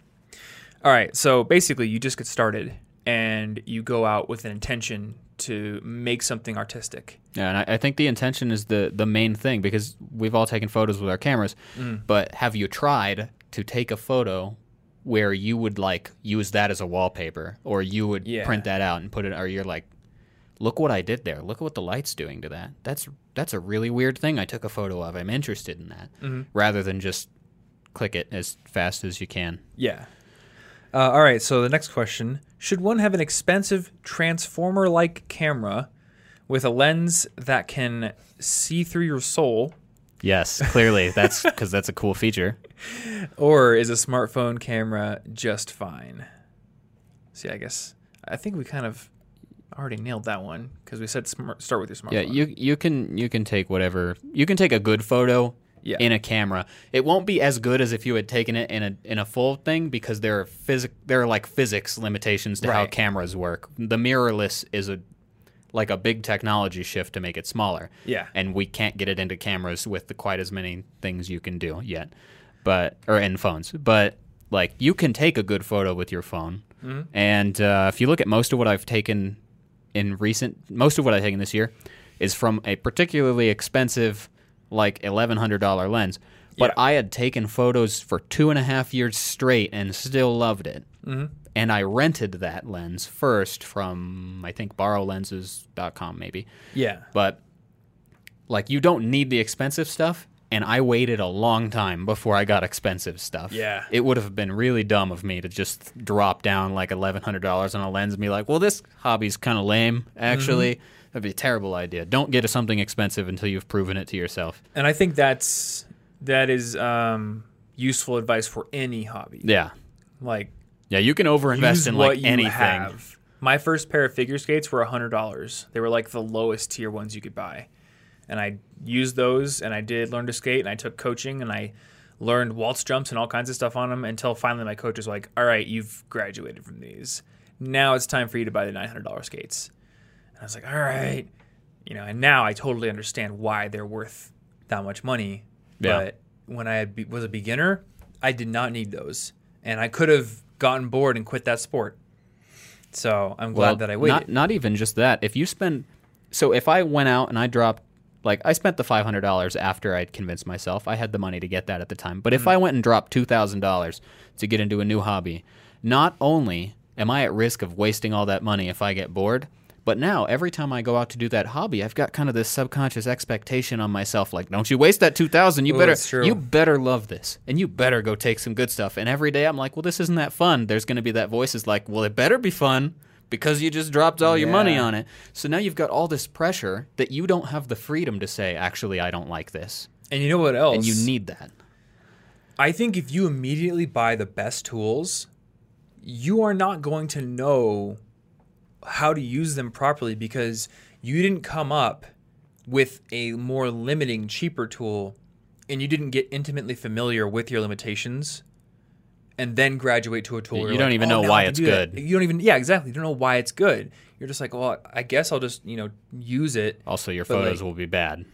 All right, so basically, you just get started and you go out with an intention to make something artistic. Yeah, and I, I think the intention is the the main thing because we've all taken photos with our cameras. Mm. But have you tried to take a photo where you would like use that as a wallpaper, or you would Yeah. print that out and put it, or you're like, look what I did there. Look at what the light's doing to that. That's that's a really weird thing I took a photo of. I'm interested in that, Mm-hmm. rather than just click it as fast as you can. Yeah. Uh, all right, so the next question Should one have an expensive transformer like camera with a lens that can see through your soul, Yes, clearly that's because that's a cool feature. or is a smartphone camera just fine? See, I guess I think we kind of already nailed that one because we said smart, start with your smartphone. Yeah, you you can you can take whatever you can take a good photo Yeah. in a camera. It won't be as good as if you had taken it in a in a full thing because there are physic there are like physics limitations to how cameras work. The mirrorless is a like a big technology shift to make it smaller. Yeah. And we can't get it into cameras with the, quite as many things you can do yet. But or in phones. But like you can take a good photo with your phone. Mm-hmm. And uh, if you look at most of what I've taken in recent, most of what I've taken this year is from a particularly expensive, like eleven hundred dollar lens. But Yeah. I had taken photos for two and a half years straight and still loved it. Mm-hmm. and I rented that lens first from I think borrowlenses.com maybe. Yeah. But like you don't need the expensive stuff and I waited a long time before I got expensive stuff. Yeah. It would have been really dumb of me to just drop down like $1100 on a lens and be like, "Well, this hobby's kind of lame actually." Mm-hmm. That'd be a terrible idea. Don't get something expensive until you've proven it to yourself. And I think that's that is um, useful advice for any hobby. Yeah. Like Yeah, you can overinvest in like you anything. have. My first pair of figure skates were hundred dollars. They were like the lowest tier ones you could buy, and I used those. And I did learn to skate, and I took coaching, and I learned waltz jumps and all kinds of stuff on them until finally my coach was like, "All right, you've graduated from these. Now it's time for you to buy the nine hundred dollar skates." I was like, "All right," you know. And now I totally understand why they're worth that much money. Yeah. But when I was a beginner, I did not need those, and I could have gotten bored and quit that sport. So I'm glad Well, that I waited. Not, not even just that. If you spend, so if I went out and I dropped, like I spent the five hundred dollars after I'd convinced myself I had the money to get that at the time. But if Mm-hmm. I went and dropped two thousand dollars to get into a new hobby, not only am I at risk of wasting all that money if I get bored, but now every time I go out to do that hobby, I've got kind of this subconscious expectation on myself, like, don't you waste that two thousand? You Ooh, better, you better love this, and you better go take some good stuff. And every day I'm like, well, this isn't that fun. There's going to be that voice is like, well, it better be fun because you just dropped all your money on it. So now you've got all this pressure that you don't have the freedom to say, actually, I don't like this, and you know what else? and you need that. I think if you immediately buy the best tools, you are not going to know how to use them properly because you didn't come up with a more limiting, cheaper tool and you didn't get intimately familiar with your limitations and then graduate to a tool. You don't like, even "Oh, know why it's do that." good. You don't even, yeah, exactly. You don't know why it's good. You're just like, well, I guess I'll just, you know, use it Also, your But, like, photos will be bad.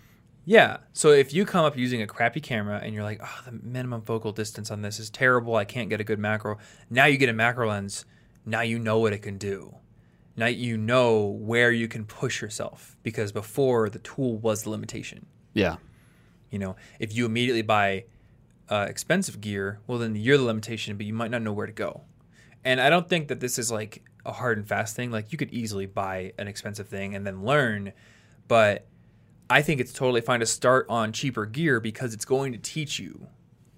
yeah. So if you come up using a crappy camera and you're like, oh, the minimum focal distance on this is terrible. I can't get a good macro. Now you get a macro lens. Now you know what it can do. Now you know where you can push yourself because before the tool was the limitation. Yeah. You know, if you immediately buy uh, expensive gear, well, then you're the limitation, but you might not know where to go. And I don't think that this is like a hard and fast thing. Like you could easily buy an expensive thing and then learn, but I think it's totally fine to start on cheaper gear because it's going to teach you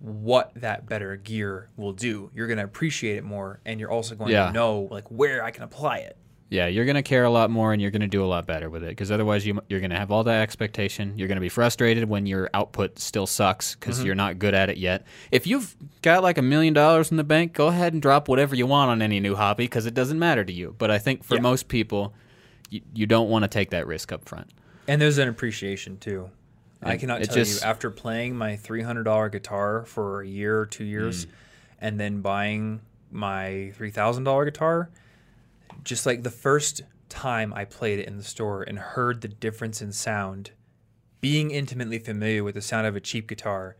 what that better gear will do. You're going to appreciate it more and you're also going Yeah. to know like where I can apply it. Yeah, you're going to care a lot more and you're going to do a lot better with it because otherwise you, you're going to have all that expectation. You're going to be frustrated when your output still sucks because you're not good at it yet. If you've got like a million dollars in the bank, go ahead and drop whatever you want on any new hobby because it doesn't matter to you. But I think for Yeah. most people, you, you don't want to take that risk up front. And there's an appreciation too. I cannot tell just- you after playing my three hundred dollar guitar for a year or two years, Mm. and then buying my three thousand dollar guitar, just like the first time I played it in the store and heard the difference in sound, being intimately familiar with the sound of a cheap guitar,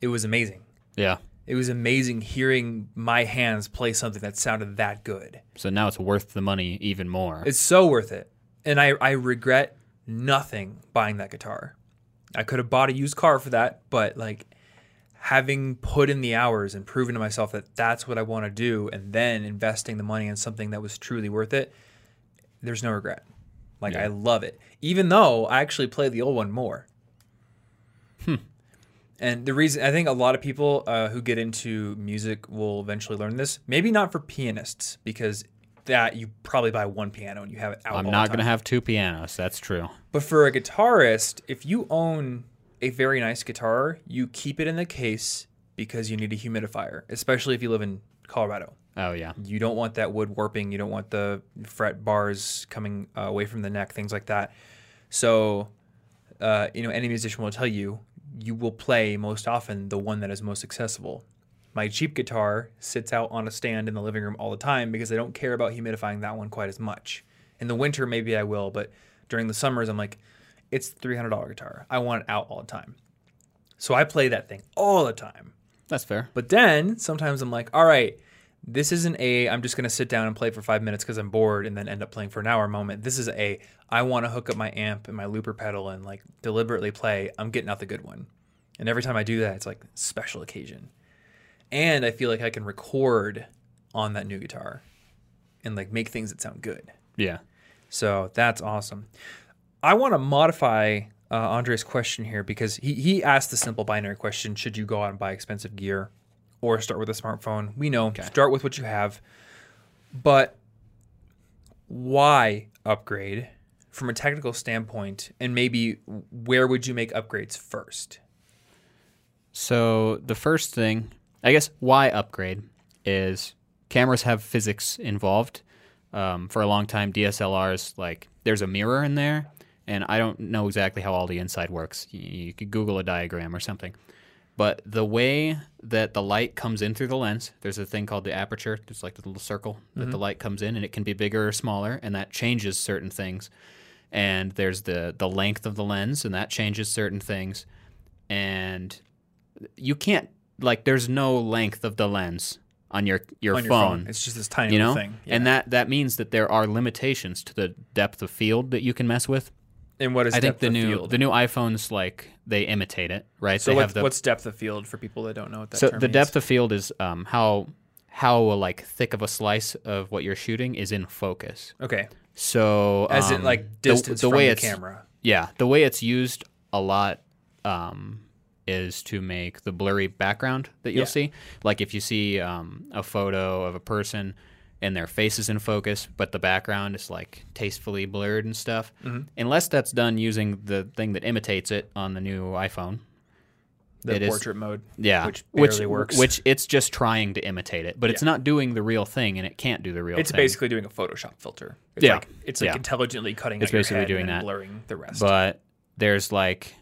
it was amazing. Yeah. It was amazing hearing my hands play something that sounded that good. So now it's worth the money even more. It's so worth it. And I, I regret nothing buying that guitar. I could have bought a used car for that, but like having put in the hours and proven to myself that that's what I want to do and then investing the money in something that was truly worth it, there's no regret. Like Yeah. I love it. Even though I actually play the old one more. Hmm. And the reason I think a lot of people uh, who get into music will eventually learn this. Maybe not for pianists because that you probably buy one piano and you have it out. I'm not going to have two pianos. That's true. But for a guitarist, if you own a very nice guitar, you keep it in the case because you need a humidifier, especially if you live in Colorado. Oh, yeah. You don't want that wood warping. You don't want the fret bars coming uh, away from the neck, things like that. So, uh, you know, any musician will tell you you will play most often the one that is most accessible. My cheap guitar sits out on a stand in the living room all the time because I don't care about humidifying that one quite as much. In the winter, maybe I will, but during the summers, I'm like, it's the $300 guitar. I want it out all the time. So I play that thing all the time. That's fair. But then sometimes I'm like, all right, this isn't a I'm just gonna sit down and play for five minutes because I'm bored and then end up playing for an hour moment. This is a I want to hook up my amp and my looper pedal and like deliberately play. I'm getting out the good one. And every time I do that, it's like special occasion. And I feel like I can record on that new guitar. and like make things that sound good. Yeah. So that's awesome. I want to modify uh, Andre's question here because he, he asked the simple binary question Should you go out and buy expensive gear or start with a smartphone? We know, start with what you have. But why upgrade from a technical standpoint? And maybe where would you make upgrades first? So the first thing, I guess, why upgrade is cameras have physics involved. Um, for a long time, DSLRs like there's a mirror in there, and I don't know exactly how all the inside works. You, you could Google a diagram or something, but the way that the light comes in through the lens, there's a thing called the aperture. It's like the little circle that the mm-hmm. light comes in, and it can be bigger or smaller, and that changes certain things. And there's the the length of the lens, and that changes certain things. And you can't like there's no length of the lens on your your, On your phone, It's just this tiny you know thing. and that that means that there are limitations to the depth of field that you can mess with and what is i think the new field? the new iphones like they imitate it right so they what, have the what's depth of field for people that don't know what that so the means? depth of field is um, how how like thick of a slice of what you're shooting is in focus Okay. so As in um, like the- distance the, from way the it's camera. yeah, the way it's used a lot um, is to make the blurry background that you'll Yeah. see. Like if you see um, a photo of a person and their face is in focus, but the background is like tastefully blurred and stuff. Mm-hmm. Unless that's done using the thing that imitates it on the new iPhone. The It is- portrait mode. Yeah, Which barely works. Which it's just trying to imitate it, but it's not doing the real thing, and it can't do the real thing. It's thing. basically doing a Photoshop filter. It's Yeah. like it's like Yeah. intelligently cutting It's basically doing and that. blurring the rest. but there's like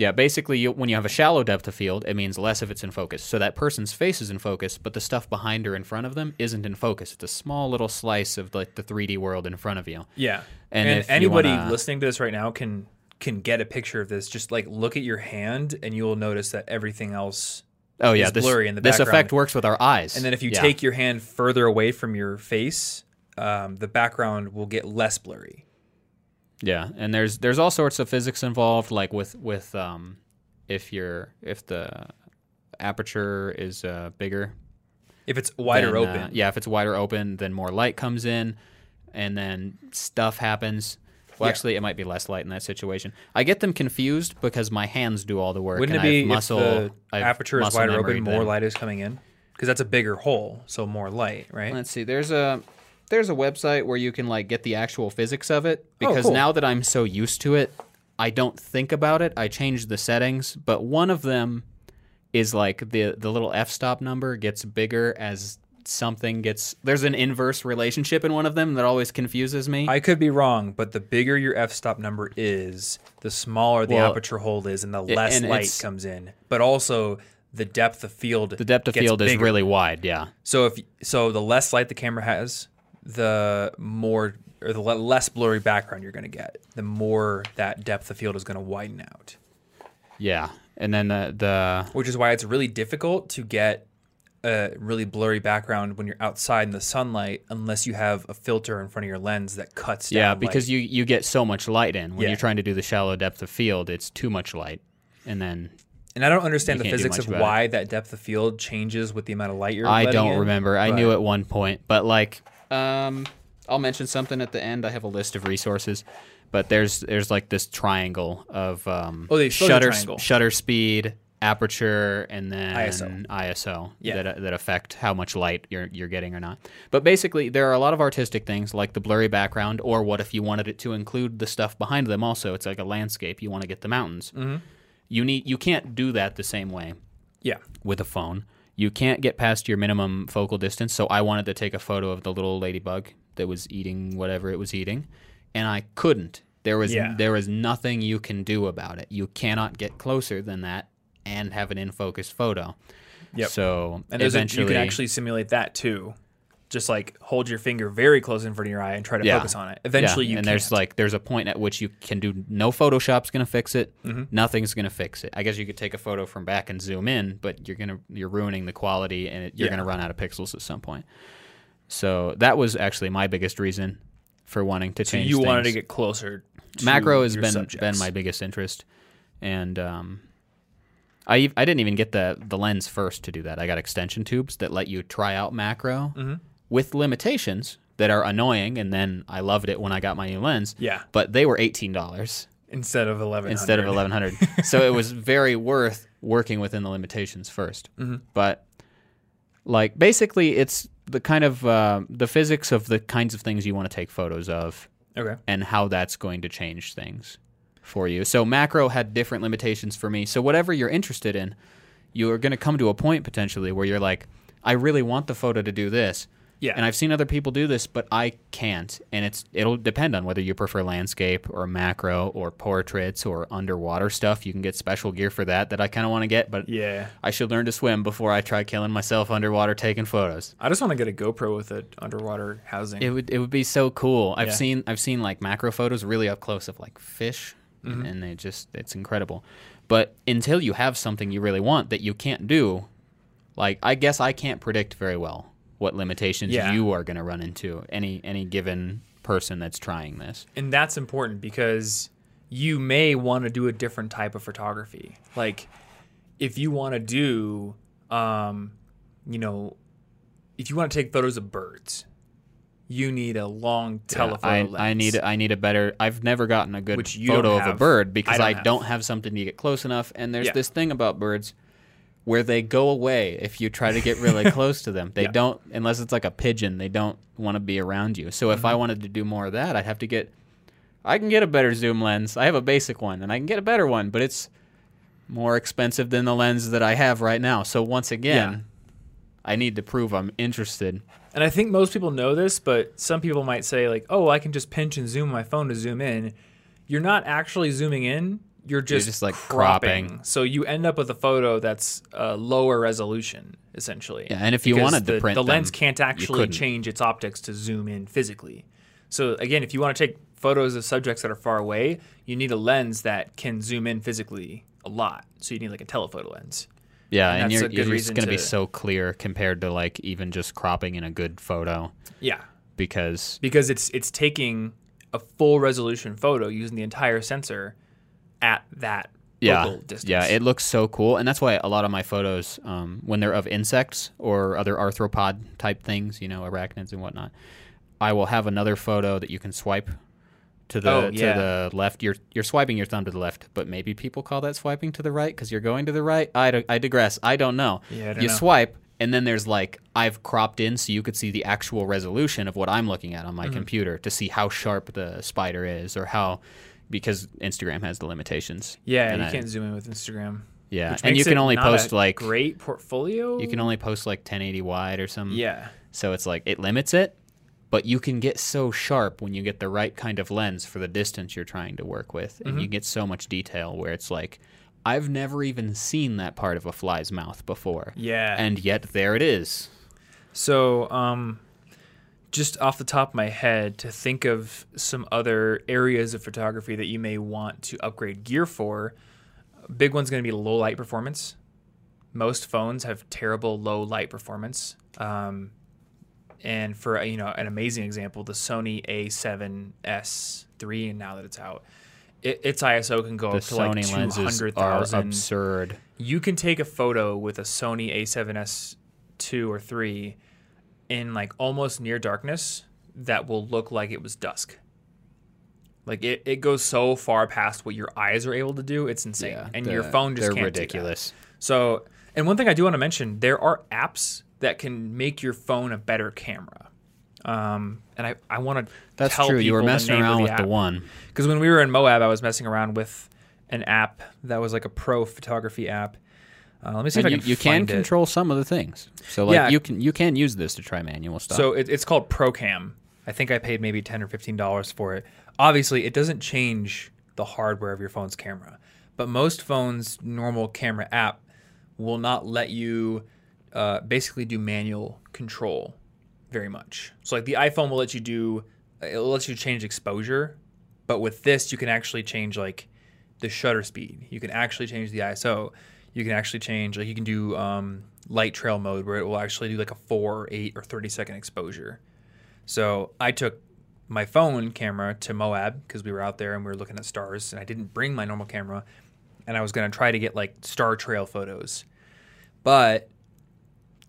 yeah basically you, when you have a shallow depth of field it means less of it's in focus so that person's face is in focus but the stuff behind or in front of them isn't in focus it's a small little slice of like the 3d world in front of you yeah. and And, if anybody wanna- listening to this right now can can get a picture of this. Just like look at your hand and you will notice that everything else oh yeah is this, blurry in the this background. effect works with our eyes and then if you Yeah. take your hand further away from your face, um, the background will get less blurry. Yeah and there's there's all sorts of physics involved like with with um if you're if the aperture is uh, bigger If it's wider then, uh, open. yeah, if it's wider open, then more light comes in, and then stuff happens. Well, Yeah. actually, it might be less light in that situation. I get them confused because my hands do all the work. Wouldn't it be have muscle, if the aperture is wider open, more then- light is coming in? Because that's a bigger hole, so more light, right? Let's see. There's a there's a website where you can like get the actual physics of it oh, because Oh, cool. now that I'm so used to it, I don't think about it. I change the settings, but one of them is like the the little f-stop number gets bigger as something gets there's an inverse relationship in one of them that always confuses me. I could be wrong, but the bigger your f-stop number is, the smaller the Well, aperture hole is, and the less and light comes in. But also, the depth of field. the depth of field is really wide, yeah. So if so, the less light the camera has, the more or the less blurry background you're going to get. The more that depth of field is going to widen out. Yeah. And then the the Which is why it's really difficult to get a really blurry background when you're outside in the sunlight, unless you have a filter in front of your lens that cuts down. yeah, light. because you you get so much light in when Yeah. you're trying to do the shallow depth of field, it's too much light. And then And I don't understand the physics of why that depth of field changes with the amount of light you're. I don't in, remember. I knew at one point, but like, um, I'll mention something at the end. I have a list of resources, but there's there's like this triangle of um, Oh, they the shutter shutter speed, aperture, and then ISO. ISO Yeah. that that affect how much light you're you're getting or not. But basically, there are a lot of artistic things like the blurry background, or what if you wanted it to include the stuff behind them. Also, it's like a landscape. You want to get the mountains. Mm-hmm. You need you can't do that the same way Yeah. with a phone. You can't get past your minimum focal distance. So I wanted to take a photo of the little ladybug that was eating whatever it was eating, and I couldn't. There was Yeah. there was nothing you can do about it. You cannot get closer than that and have an in focus photo. Yep. So And there's a, eventually, you can actually simulate that too. Just like hold your finger very close in front of your eye and try to Yeah. focus on it. Eventually, yeah, you and can't. there's like there's a point at which you can do no Photoshop's gonna fix it. Mm-hmm. Nothing's gonna fix it. I guess you could take a photo from back and zoom in, but you're gonna you're ruining the quality and it, you're Yeah. gonna run out of pixels at some point. So that was actually my biggest reason for wanting to so change. you wanted to get closer. To macro has been subjects. been my biggest interest, and um, I I didn't even get the the lens first to do that. I got extension tubes that let you try out macro, Mm-hmm. With limitations that are annoying. And then I loved it when I got my new lens. Yeah. But they were eighteen dollars Instead of eleven. instead of eleven hundred. so it was very worth working within the limitations 1st Mm-hmm. But like basically, it's the kind of uh, the physics of the kinds of things you want to take photos of Okay. and how that's going to change things for you. So macro had different limitations for me. So whatever you're interested in, you are going to come to a point potentially where you're like, I really want the photo to do this. Yeah. And I've seen other people do this, but I can't. And it's it'll depend on whether you prefer landscape or macro or portraits or underwater stuff. You can get special gear for that that I kind of want to get, but Yeah. I should learn to swim before I try killing myself underwater taking photos. I just want to get a GoPro with an underwater housing. It would it would be so cool. I've Yeah. seen I've seen like macro photos really up close of like fish, Mm-hmm. and, and they just it's incredible. But until you have something you really want that you can't do, like I guess I can't predict very well what limitations Yeah. you are going to run into any any given person that's trying this. and that's important because you may want to do a different type of photography. Like if you want to do um you know if you want to take photos of birds, you need a long telephoto I, lens. I need I need a better. I've never gotten a good Which photo of a bird because I I don't don't, have. have. something to get close enough. And there's Yeah. this thing about birds where they go away if you try to get really close to them. They Yeah. don't unless it's like a pigeon. They don't want to be around you. So Mm-hmm. if I wanted to do more of that, I'd have to get. I can get a better zoom lens. I have a basic one, and I can get a better one, but it's more expensive than the lens that I have right now. So once again, Yeah. I need to prove I'm interested. And I think most people know this, but some people might say like, "Oh, I can just pinch and zoom my phone to zoom in." You're not actually zooming in. You're just, just, like, cropping. cropping. So you end up with a photo that's uh, lower resolution, essentially. Yeah, and if you wanted to the, print the lens them, can't actually change its optics to zoom in physically. So again, if you want to take photos of subjects that are far away, you need a lens that can zoom in physically a lot. So you need like a telephoto lens. Yeah, And and, you're, you're just going to be so clear compared to like even just cropping in a good photo Yeah, because because it's it's taking a full resolution photo using the entire sensor at that yeah, distance. yeah, it looks so cool, and that's why a lot of my photos, um, when they're of insects or other arthropod type things, you know, arachnids and whatnot, I will have another photo that you can swipe to the Oh, yeah. to the left. You're you're swiping your thumb to the left, but maybe people call that swiping to the right because you're going to the right. I, I digress. I don't know. Yeah, don't you know. swipe, and then there's like I've cropped in so you could see the actual resolution of what I'm looking at on Mm-hmm. my computer to see how sharp the spider is or how because Instagram has the limitations. yeah, and you I- can't zoom in with Instagram. yeah, and you can only post a like great portfolio. you can only post like 1080 wide or something. yeah, So it's like it limits it, but you can get so sharp when you get the right kind of lens for the distance you're trying to work with, and you Mm-hmm. get so much detail where it's like I've never even seen that part of a fly's mouth before. yeah. And yet there it is. So, um, just off the top of my head, to think of some other areas of photography that you may want to upgrade gear for, big one's going to be low light performance. Most phones have terrible low light performance. Um, and for you know an amazing example, the Sony A7S three, and now that it's out, it, its ISO can go The up to like Sony two lenses hundred thousand absurd. you can take a photo with a Sony A7S two or three in like almost near darkness that will look like it was dusk. Like it, it goes so far past what your eyes are able to do, it's insane. and your phone just can't ridiculous. So, and one thing I do want to mention, there are apps that can make your phone a better camera. Um, and I, I want to That's tell true. You were the messing around the with the one. Because when we were in Moab, I was messing around with an app that was like a pro photography app. Uh, let me see And if you, I can you can it. control some of the things. So like Yeah. you can you can use this to try manual stuff. So it, it's called ProCam. I think I paid maybe ten or fifteen dollars for it. Obviously, it doesn't change the hardware of your phone's camera, but most phones' normal camera app will not let you uh, basically do manual control very much. So like the iPhone will let you do, it lets you change exposure, but with this you can actually change like the shutter speed. You can actually change the ISO. You can actually change like you can do um, light trail mode where it will actually do like a four, eight, or thirty second exposure. So I took my phone camera to Moab because we were out there and we were looking at stars, and I didn't bring my normal camera, and I was gonna try to get like star trail photos, but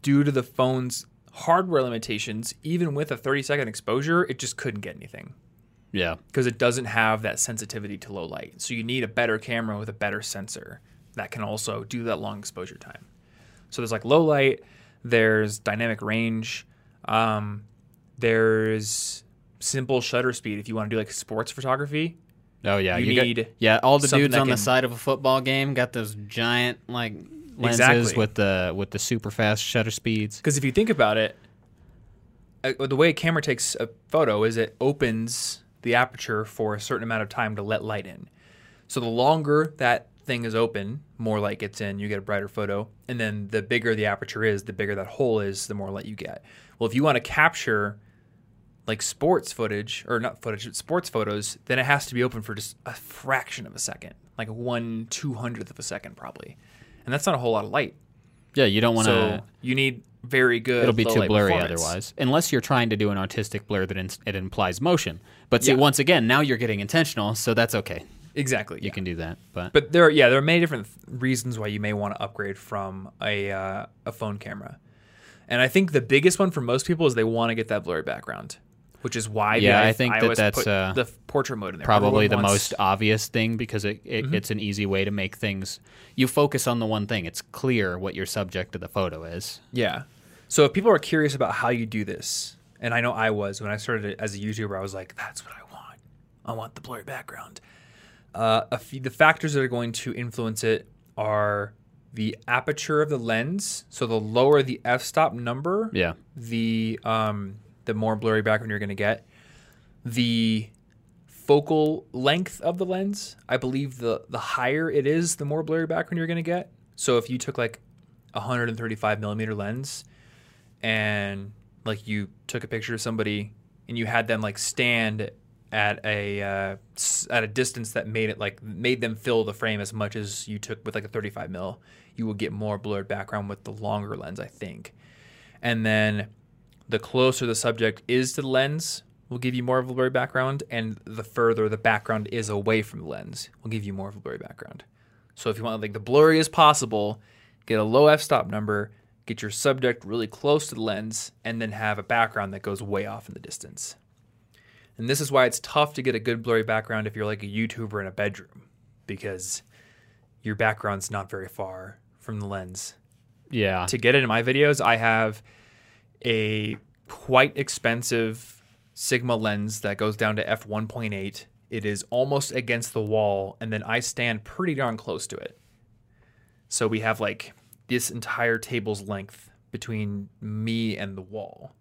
due to the phone's hardware limitations, even with a 30 second exposure, it just couldn't get anything Yeah. because it doesn't have that sensitivity to low light. So you need a better camera with a better sensor that can also do that long exposure time. So there's like low light, there's dynamic range, um, there's simple shutter speed if you want to do like sports photography. Oh yeah. You got- need yeah. All the dudes on the side of a football game got those giant like lenses Exactly. with the with the super fast shutter speeds. Because if you think about it, uh, the way a camera takes a photo is it opens the aperture for a certain amount of time to let light in. So the longer that thing is open, more light gets in, you get a brighter photo. And then the bigger the aperture is, the bigger that hole is, the more light you get. Well, if you want to capture like sports footage or not footage, sports photos, then it has to be open for just a fraction of a second, like one two hundredth of a second probably, and that's not a whole lot of light. Yeah. You don't want to. So you need very good. It'll be too blurry otherwise, unless you're trying to do an artistic blur that in, it implies motion. But see, Yeah. once again, now you're getting intentional, so that's okay. Exactly. You yeah. can do that. But, But there, are, yeah, there are many different th- reasons why you may want to upgrade from a uh, a phone camera, and I think the biggest one for most people is they want to get that blurry background, which is why Yeah, I i- think that that's, uh, the portrait mode in there. probably the wants- most obvious thing because it, it Mm-hmm. it's an easy way to make things. You focus on the one thing. It's clear what your subject of the photo is. Yeah. So if people are curious about how you do this, and I know I was when I started as a YouTuber, I was like, that's what I want. I want the blurry background. Uh, few, the factors that are going to influence it are the aperture of the lens. So the lower the f-stop number, Yeah. the um, the more blurry background you're going to get. The focal length of the lens, I believe the the higher it is, the more blurry background you're going to get. So if you took like a 135 millimeter lens and like you took a picture of somebody and you had them like stand at a uh, at a distance that made it like made them fill the frame as much as you took with like a 35 mil, you will get more blurred background with the longer lens, I think. And then the closer the subject is to the lens will give you more of a blurry background, and the further the background is away from the lens will give you more of a blurry background. So if you want like the blurriest possible, get a low f-stop number, get your subject really close to the lens, and then have a background that goes way off in the distance. And this is why it's tough to get a good blurry background if you're like a YouTuber in a bedroom, because your background's not very far from the lens Yeah. to get it in my videos, I have a quite expensive Sigma lens that goes down to f1.8. It is almost against the wall, and then I stand pretty darn close to it. So we have like this entire table's length between me and the wall,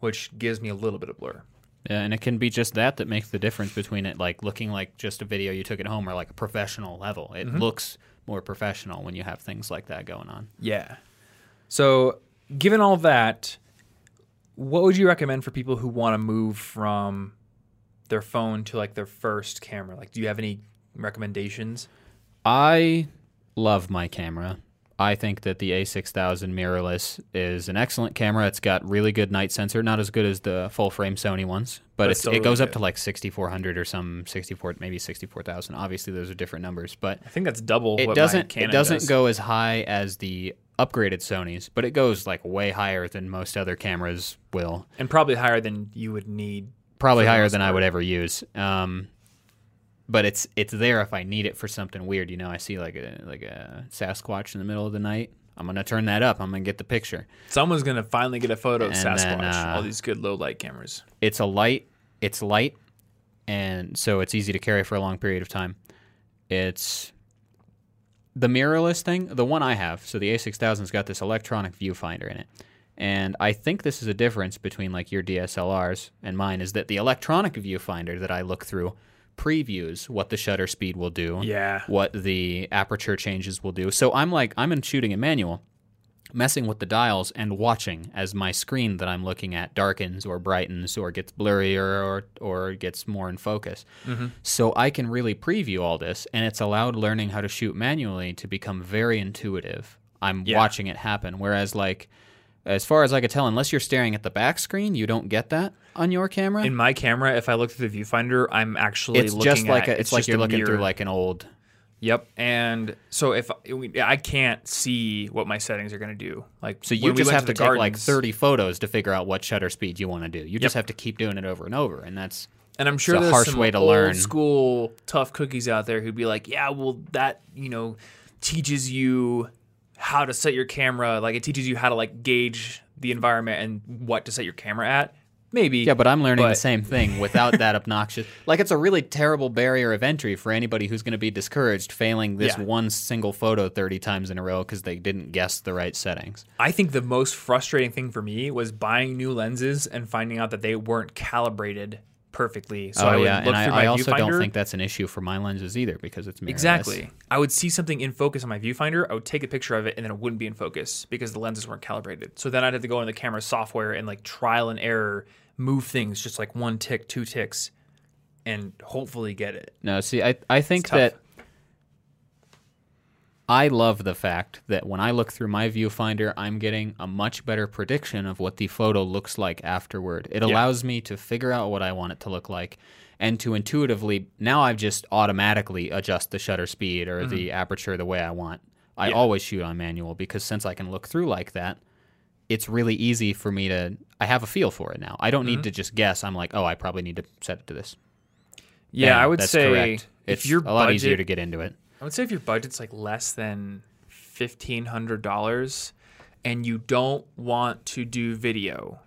which gives me a little bit of blur. Yeah, and it can be just that that makes the difference between it like looking like just a video you took at home or like a professional level. It Mm-hmm. looks more professional when you have things like that going on. Yeah. So, given all that, what would you recommend for people who want to move from their phone to like their first camera? Like, do you have any recommendations? I love my camera. I think that the A6000 mirrorless is an excellent camera. It's got really good night sensor, not as good as the full frame Sony ones, but But it goes up to like 6400 or some 64 maybe 64,000. Obviously those are different numbers, but I think that's double. it what doesn't it doesn't does. go as high as the upgraded Sonys, but it goes like way higher than most other cameras will. and probably higher than you would need. Probably higher than I would ever use. Um, but it's it's there if I need it for something weird. You know, I see like a like a Sasquatch in the middle of the night. I'm gonna turn that up. I'm gonna get the picture. Someone's gonna finally get a photo of And Sasquatch. then, uh, all these good low light cameras. It's a light. It's light, and so it's easy to carry for a long period of time. It's the mirrorless thing. The one I have, so the A6000's got this electronic viewfinder in it, and I think this is a difference between like your DSLRs and mine is that the electronic viewfinder that I look through previews what the shutter speed will do, Yeah. what the aperture changes will do. So I'm like I'm in shooting in manual, messing with the dials and watching as my screen that I'm looking at darkens or brightens or gets blurrier or or gets more in focus. Mm-hmm. So I can really preview all this and it's allowed learning how to shoot manually to become very intuitive. I'm Yeah. watching it happen whereas like as far as I could tell unless you're staring at the back screen, you don't get that on your camera. In my camera, if I look through the viewfinder, I'm actually it's looking just like at, a, it's, like just you're a looking through like an old Yep. And so if I can't see what my settings are going to do, like So you when we just have to, the take like 30 photos to figure out what shutter speed you want to do. You just have to keep doing it over and over, and that's And I'm sure a there's harsh some way to old learn. school tough cookies out there who'd be like, "Yeah, well, that you know teaches you how to set your camera. Like it teaches you how to like gauge the environment and what to set your camera at." Maybe. Yeah, but I'm learning the same thing without that obnoxious. Like it's a really terrible barrier of entry for anybody who's going to be discouraged failing this Yeah. one single photo 30 times in a row because they didn't guess the right settings. I think the most frustrating thing for me was buying new lenses and finding out that they weren't calibrated perfectly. So oh, I oh would yeah, look and I, my I also don't think that's an issue for my lenses either because it's mirrorless. Exactly. I would see something in focus on my viewfinder. I would take a picture of it, and then it wouldn't be in focus because the lenses weren't calibrated. So then I'd have to go in the camera software and like trial and error move things just like one tick, two ticks, and hopefully get it. No, see, I I think that I love the fact that when I look through my viewfinder, I'm getting a much better prediction of what the photo looks like afterward. It allows me to figure out what I want it to look like and to intuitively now I've just automatically adjust the shutter speed or the aperture the way I want. I Mm-hmm. Yeah. always shoot on manual because since I can look through like that, it's really easy for me to I have a feel for it now. I don't Mm-hmm. need to just guess. I'm like, "Oh, I probably need to set it to this." Yeah, Bam, I would say correct. if It's your a lot budget, easier to get into it. I would say if your budget's like less than fifteen hundred dollars, and you don't want to do video,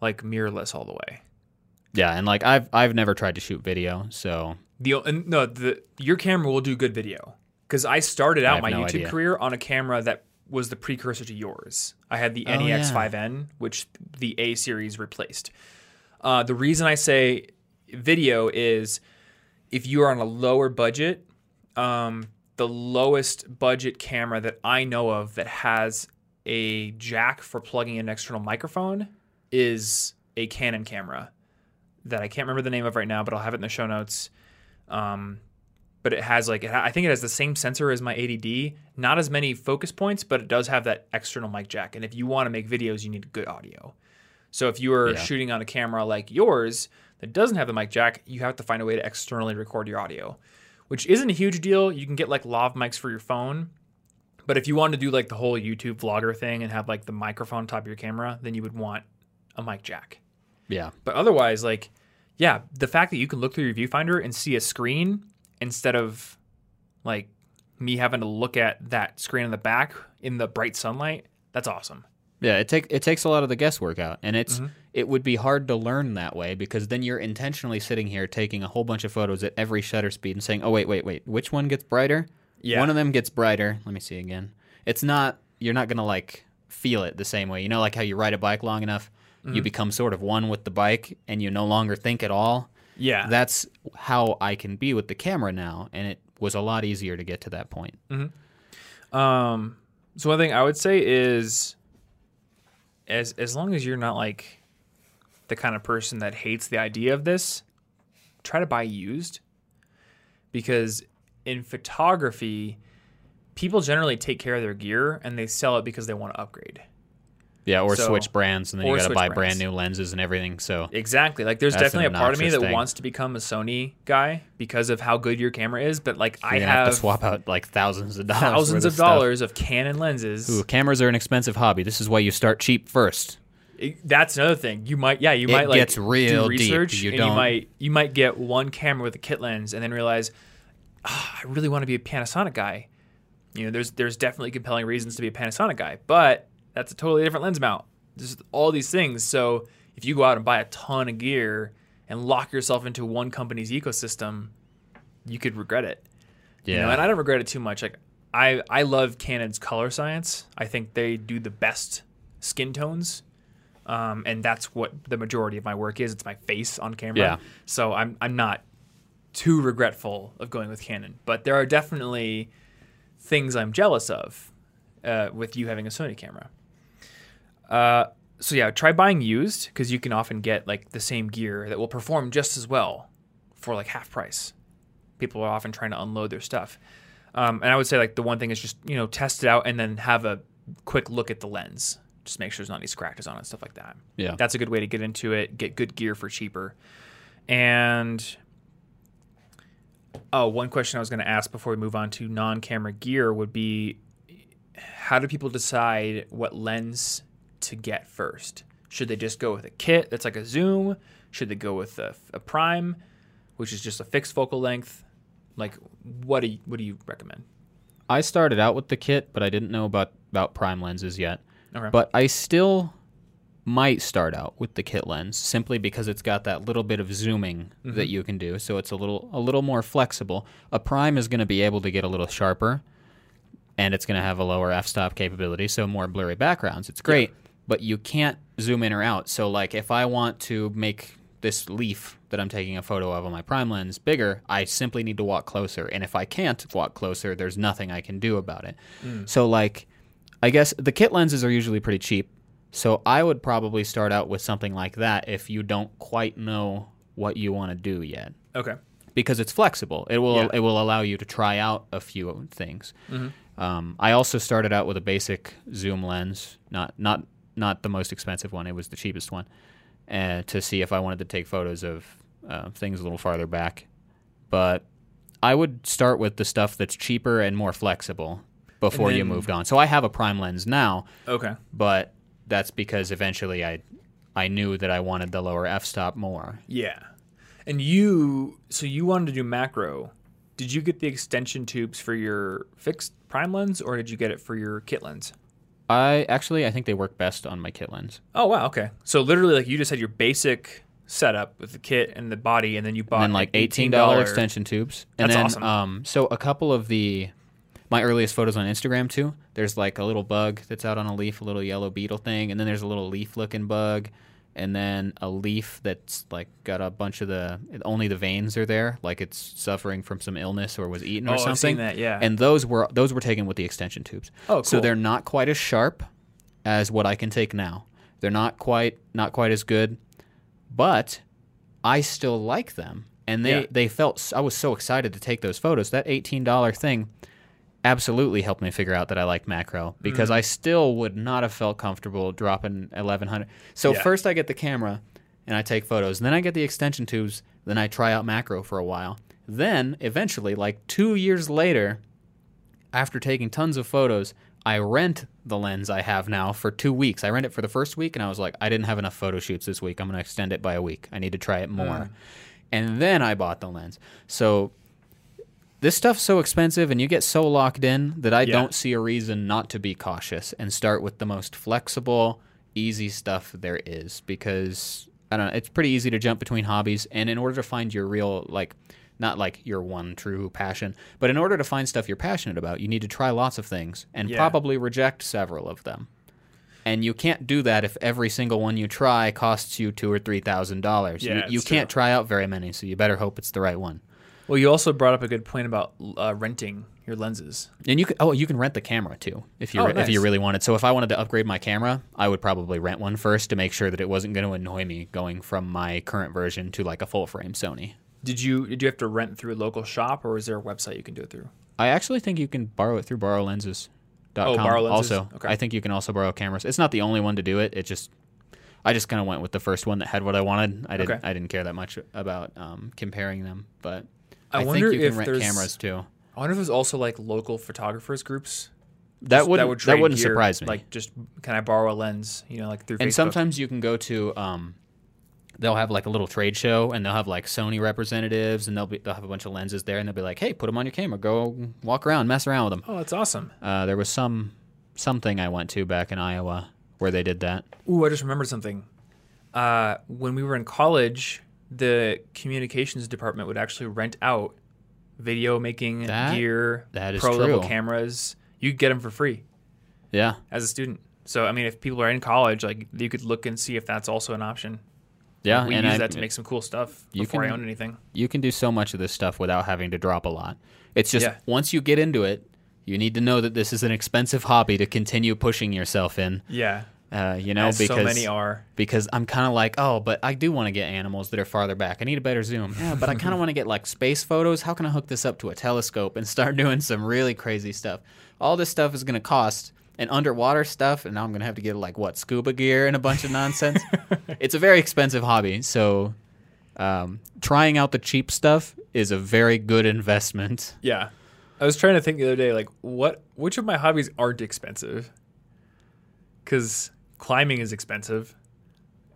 like mirrorless all the way. Yeah, and like I've I've never tried to shoot video, so The and no, the your camera will do good video because I started out my no YouTube idea. career on a camera that was the precursor to yours. I had the Oh, NEX yeah. 5N, which the A series replaced. Uh, the reason I say video is if you are on a lower budget, um, the lowest budget camera that I know of that has a jack for plugging in an external microphone is a Canon camera that I can't remember the name of right now, but I'll have it in the show notes. Um, but it has like I think it has the same sensor as my 80D, not as many focus points, but it does have that external mic jack. And if you want to make videos, you need good audio. So if you are Yeah. shooting on a camera like yours that doesn't have the mic jack, you have to find a way to externally record your audio, which isn't a huge deal. You can get like lav mics for your phone. But if you want to do like the whole YouTube vlogger thing and have like the microphone on top of your camera, then you would want a mic jack. yeah. But otherwise, like, yeah, the fact that you can look through your viewfinder and see a screen instead of like me having to look at that screen in the back in the bright sunlight, that's awesome. Yeah, it take it takes a lot of the guesswork out, and it's Mm-hmm. it would be hard to learn that way because then you're intentionally sitting here taking a whole bunch of photos at every shutter speed and saying, "Oh wait, wait, wait, which one gets brighter?" Yeah. one of them gets brighter. Let me see again. It's not you're not gonna like feel it the same way. You know, like how you ride a bike long enough, Mm-hmm. you become sort of one with the bike, and you no longer think at all. Yeah. That's how I can be with the camera now, and it was a lot easier to get to that point. Um, so one thing I would say is, as as long as you're not like the kind of person that hates the idea of this, try to buy used, because in photography, people generally take care of their gear and they sell it because they want to upgrade. Yeah, or So- switch brands, and then you got to buy brands. brand new lenses and everything. So Exactly. Like there's definitely a part of me that thing. wants to become a Sony guy because of how good your camera is, but like I you're gonna have, have to swap out like thousands of dollars. thousands of dollars of Canon lenses. Ooh, cameras are an expensive hobby. This is why you start cheap first. It- that's another thing. You might, yeah, you It might like gets real do deep. research, You and don't- you might you might get one camera with a kit lens, and then realize, "Ah, I really want to be a Panasonic guy. You know, there's there's definitely compelling reasons to be a Panasonic guy, but that's a totally different lens mount. There's all these things. So if you go out and buy a ton of gear and lock yourself into one company's ecosystem, you could regret it. Yeah, You know, and I don't regret it too much. Like I, I love Canon's color science. I think they do the best skin tones, um, and that's what the majority of my work is. It's my face on camera. Yeah. So I'm I'm not too regretful of going with Canon, but there are definitely things I'm jealous of uh, with you having a Sony camera. Uh, so yeah, try buying used because you can often get like the same gear that will perform just as well for like half price. People are often trying to unload their stuff. Um, and I would say like the one thing is just you know test it out and then have a quick look at the lens. Just make sure there's not any scratches on it, and stuff like that. Yeah. that's a good way to get into it. Get good gear for cheaper. And Oh, one question I was going to ask before we move on to non-camera gear would be how do people decide what lens to get first? Should they just go with a kit that's like a zoom? Should they go with a, a prime, which is just a fixed focal length? Like, what do you, what do you recommend? I started out with the kit, but I didn't know about about prime lenses yet. Okay. But I still might start out with the kit lens simply because it's got that little bit of zooming mm-hmm. that you can do, so it's a little a little more flexible. A prime is going to be able to get a little sharper, and it's going to have a lower f-stop capability, so more blurry backgrounds. It's great, but you can't zoom in or out. So like if I want to make this leaf that I'm taking a photo of on my prime lens bigger, I simply need to walk closer. And if I can't walk closer, there's nothing I can do about it. So like I guess the kit lenses are usually pretty cheap. So I would probably start out with something like that if you don't quite know what you want to do yet. okay. Because it's flexible. It will Yeah. it will allow you to try out a few things. Um, I also started out with a basic zoom lens, not not not the most expensive one. It was the cheapest one, uh, to see if I wanted to take photos of uh, things a little farther back. But I would start with the stuff that's cheaper and more flexible before you moved on. So I have a prime lens now, Okay. but that's because eventually I I knew that I wanted the lower f-stop more. Yeah. And you, so you wanted to do macro. Did you get the extension tubes for your fixed prime lens or did you get it for your kit lens? I actually I think they work best on my kit lens. Oh, wow. Okay. So literally, like, you just had your basic setup with the kit and the body, and then you bought and then like eighteen dollar $18 extension tubes. And That's then awesome. um so a couple of the my earliest photos on Instagram too. There's like a little bug that's out on a leaf, a little yellow beetle thing, and then there's a little leaf looking bug, and then a leaf that's like got a bunch of the only the veins are there, like it's suffering from some illness or was eaten Oh, or I've something. seen that, yeah. And those were those were taken with the extension tubes. Oh, So they're not quite as sharp as what I can take now. They're not quite not quite as good, but I still like them. And they Yeah. they felt I was so excited to take those photos. That $18 thing absolutely helped me figure out that I like macro because Mm. I still would not have felt comfortable dropping 1100. So Yeah. first I get the camera and I take photos. And then I get the extension tubes, then I try out macro for a while. Then eventually like 2 years later after taking tons of photos, I rent the lens I have now for two weeks. I rent it for the first week, and I was like, I didn't have enough photo shoots this week. I'm going to extend it by a week. I need to try it more. Mm. And then I bought the lens. So this stuff's so expensive, and you get so locked in that I Yeah. don't see a reason not to be cautious and start with the most flexible, easy stuff there is. Because I don't know, it's pretty easy to jump between hobbies, and in order to find your real like not like your one true passion, but in order to find stuff you're passionate about, you need to try lots of things and Yeah. probably reject several of them. And you can't do that if every single one you try costs you two or three thousand dollars. Yeah, you you can't true. try out very many, so you better hope it's the right one. Well, you also brought up a good point about uh, renting your lenses. And you can oh you can rent the camera too if you Oh, re- if you nice. really wanted. So if I wanted to upgrade my camera, I would probably rent one first to make sure that it wasn't going to annoy me going from my current version to like a full frame Sony. Did you did you have to rent through a local shop, or is there a website you can do it through? I actually think you can borrow it through borrowlenses.com. Oh, Borrow Lenses. Also, Okay. I think you can also borrow cameras. It's not the only one to do it. It just I just kind of went with the first one that had what I wanted. I didn't Okay. I didn't care that much about um, comparing them, but I I, wonder think you if can rent there's- cameras too. I wonder if there's also like local photographers groups That would that, would trade wouldn't gear, surprise me. Like, just can I borrow a lens? You know, like through and Facebook. sometimes you can go to um, they'll have like a little trade show and they'll have like Sony representatives and they'll be they'll have a bunch of lenses there and they'll be like, "Hey, put them on your camera. Go walk around, mess around with them." Oh, that's awesome. Uh, there was some something I went to back in Iowa where they did that. Ooh, I just remembered something. Uh, when we were in college, the communications department would actually rent out video making That- gear, that is pro level cameras. You could get them for free Yeah. as a student. So, I mean, if people are in college, like you could look and see if that's also an option. Yeah, we and use I, that to make some cool stuff you before I own anything. you can do so much of this stuff without having to drop a lot. It's just Yeah. once you get into it, you need to know that this is an expensive hobby to continue pushing yourself in. Yeah, Uh, you know, as because so many are. because I'm kind of like, oh, but I do want to get animals that are farther back. I need a better zoom. Yeah, but I kind of want to get like space photos. How can I hook this up to a telescope and start doing some really crazy stuff? All this stuff is going to cost. And underwater stuff, and now I'm going to have to get like what scuba gear and a bunch of nonsense. it's a very expensive hobby, so um, trying out the cheap stuff is a very good investment. Yeah. I was trying to think the other day, like, what, which of my hobbies aren't expensive? Because climbing is expensive,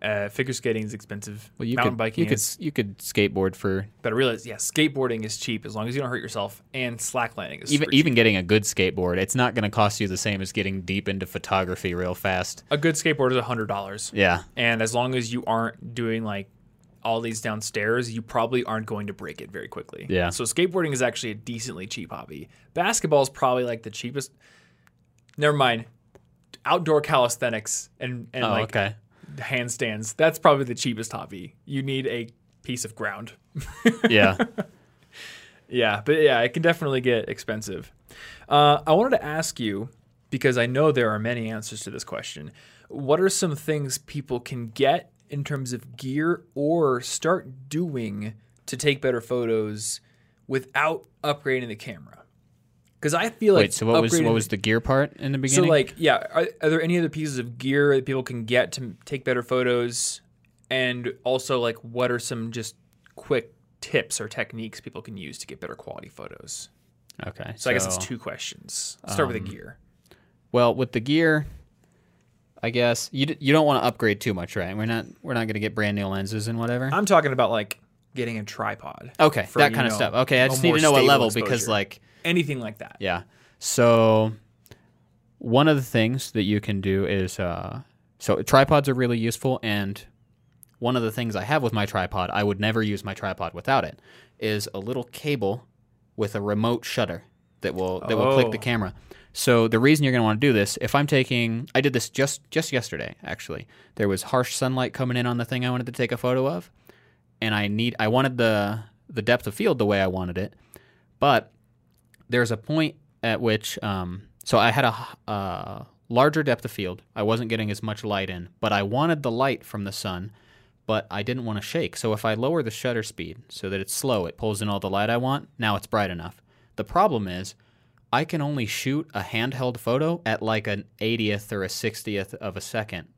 uh, figure skating is expensive, Well, you mountain could biking you could is. you could skateboard for But I realized, yeah, skateboarding is cheap as long as you don't hurt yourself, and slacklining is even even getting a good skateboard. It's not going to cost you the same as getting deep into photography real fast. A good skateboard is a hundred dollars, Yeah, and as long as you aren't doing like all these downstairs, you probably aren't going to break it very quickly. Yeah. So skateboarding is actually a decently cheap hobby. Basketball is probably like the cheapest. Never mind. Outdoor calisthenics and and oh, like okay. handstands. That's probably the cheapest hobby. You need a piece of ground. Yeah. Yeah, but yeah, it can definitely get expensive. Uh, I wanted to ask you because I know there are many answers to this question. What are some things people can get in terms of gear or start doing to take better photos without upgrading the camera? Because I feel like Wait, so what was what the- was the gear part in the beginning? so like yeah are, are there any other pieces of gear that people can get to take better photos and also like what are some just quick tips or techniques people can use to get better quality photos okay. so, i guess it's two questions Let's start with um, the gear Well, with the gear, I guess you d- you don't want to upgrade too much, right? We're not we're not going to get brand new lenses and whatever. i'm talking about like getting a tripod okay, for, that you kind of know, stuff. Okay, I a just need more to know what stable level because exposure. like anything like that Yeah. So one of the things that you can do is uh, so tripods are really useful, and one of the things I have with my tripod, I would never use my tripod without it, is a little cable with a remote shutter that will that will click the Oh. camera. So the reason you're going to want to do this, if I'm taking, I did this just just yesterday actually. There was harsh sunlight coming in on the thing I wanted to take a photo of, and I need I wanted the the depth of field the way I wanted it, but there's a point at which um, so I had a uh, larger depth of field. I wasn't getting as much light in, but I wanted the light from the sun, but I didn't want to shake. So if I lower the shutter speed so that it's slow, it pulls in all the light I want. Now it's bright enough. The problem is I can only shoot a handheld photo at like an 80th or a 60th of a second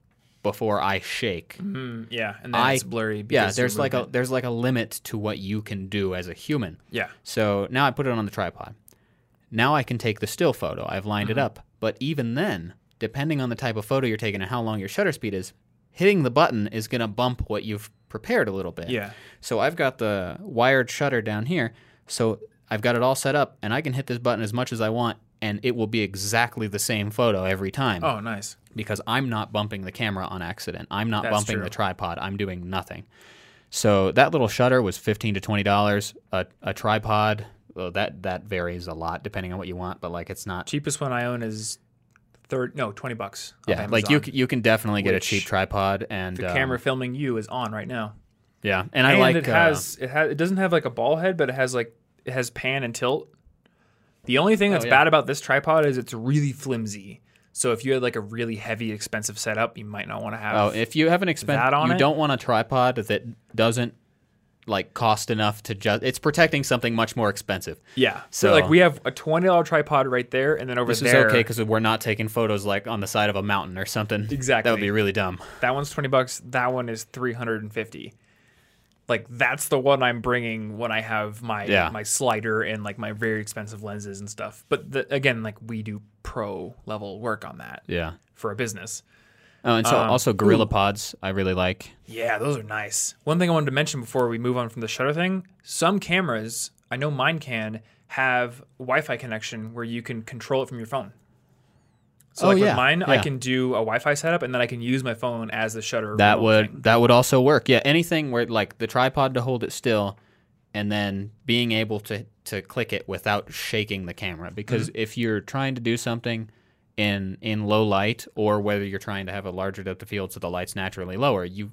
before I shake. Mm, yeah and then I- it's blurry Yeah, there's like a there's like a limit to what you can do as a human. yeah So now I put it on the tripod. Now I can take the still photo. I've lined it uh-huh. up. But even then, depending on the type of photo you're taking and how long your shutter speed is, hitting the button is going to bump what you've prepared a little bit. yeah So I've got the wired shutter down here. So I've got it all set up and I can hit this button as much as I want and it will be exactly the same photo every time oh nice because I'm not bumping the camera on accident. I'm not That's bumping true. the tripod. I'm doing nothing. So that little shutter was fifteen to twenty dollars. A, a tripod, well, that that varies a lot depending on what you want, but like it's not. cheapest one i own is third no 20 bucks Yeah, like you you can definitely get a cheap tripod and the um, camera filming you is on right now Yeah, and I like it uh, has it has it doesn't have like a ball head, but it has like it has pan and tilt. The only thing that's Oh, yeah. bad about this tripod is it's really flimsy. So if you had like a really heavy, expensive setup, you might not want to have. Oh, if you have an expensive, you it? don't want a tripod that doesn't like cost enough to just. It's protecting something much more expensive. yeah. So, so- like we have a twenty dollar tripod right there, and then over This is okay because we're not taking photos like on the side of a mountain or something. Exactly. that would be really dumb. that one's twenty bucks. That one is three hundred and fifty. Like that's the one I'm bringing when I have my Yeah. my slider and like my very expensive lenses and stuff. But the, again, like we do pro level work on that Yeah. for a business. Oh, and so Um, also Gorilla ooh. Pods, I really like. Yeah, those are nice. One thing I wanted to mention before we move on from the shutter thing some cameras, I know mine can, have Wi Fi connection where you can control it from your phone. So, Oh, like yeah, with mine, I can do a Wi Fi setup and then I can use my phone as the shutter. That would thing. that would also work. Yeah, anything where like the tripod to hold it still, and then being able to to click it without shaking the camera. Because Mm-hmm. if you're trying to do something in in low light, or whether you're trying to have a larger depth of field so the light's naturally lower, you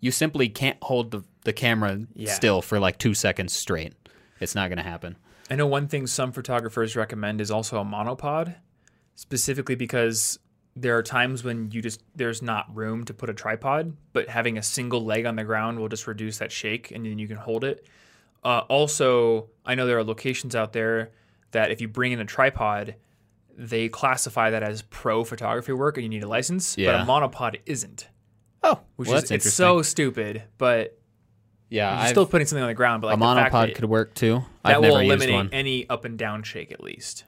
you simply can't hold the the camera Yeah. still for like two seconds straight. It's not going to happen. I know one thing some photographers recommend is also a monopod, specifically because there are times when you just there's not room to put a tripod, but having a single leg on the ground will just reduce that shake, and then you can hold it. Uh, also, I know there are locations out there that if you bring in a tripod, they classify that as pro photography work, and you need a license. Yeah. But a monopod isn't, Oh, which well, is it's so stupid, but Yeah, You're I've- still putting something on the ground, but like a monopod that, could work too. that I've will never used eliminate any up and down shake at least.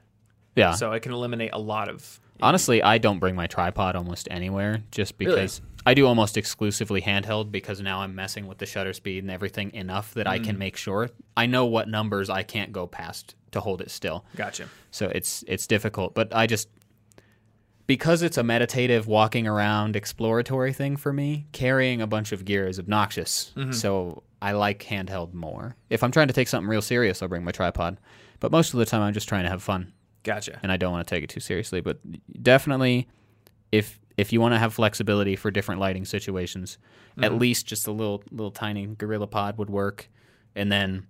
Yeah. So it can eliminate a lot of. Honestly, I don't bring my tripod almost anywhere just Really? because I do almost exclusively handheld because now I'm messing with the shutter speed and everything enough that I Mm. can make sure I know what numbers I can't go past to hold it still. Gotcha. So it's it's difficult, but I just because it's a meditative walking around exploratory thing for me, carrying a bunch of gear is obnoxious. Mm-hmm. So I like handheld more. If I'm trying to take something real serious, I'll bring my tripod. But most of the time I'm just trying to have fun Gotcha. and I don't want to take it too seriously. But definitely, if if you want to have flexibility for different lighting situations, Mm-hmm. at least just a little little tiny Gorilla Pod would work, and then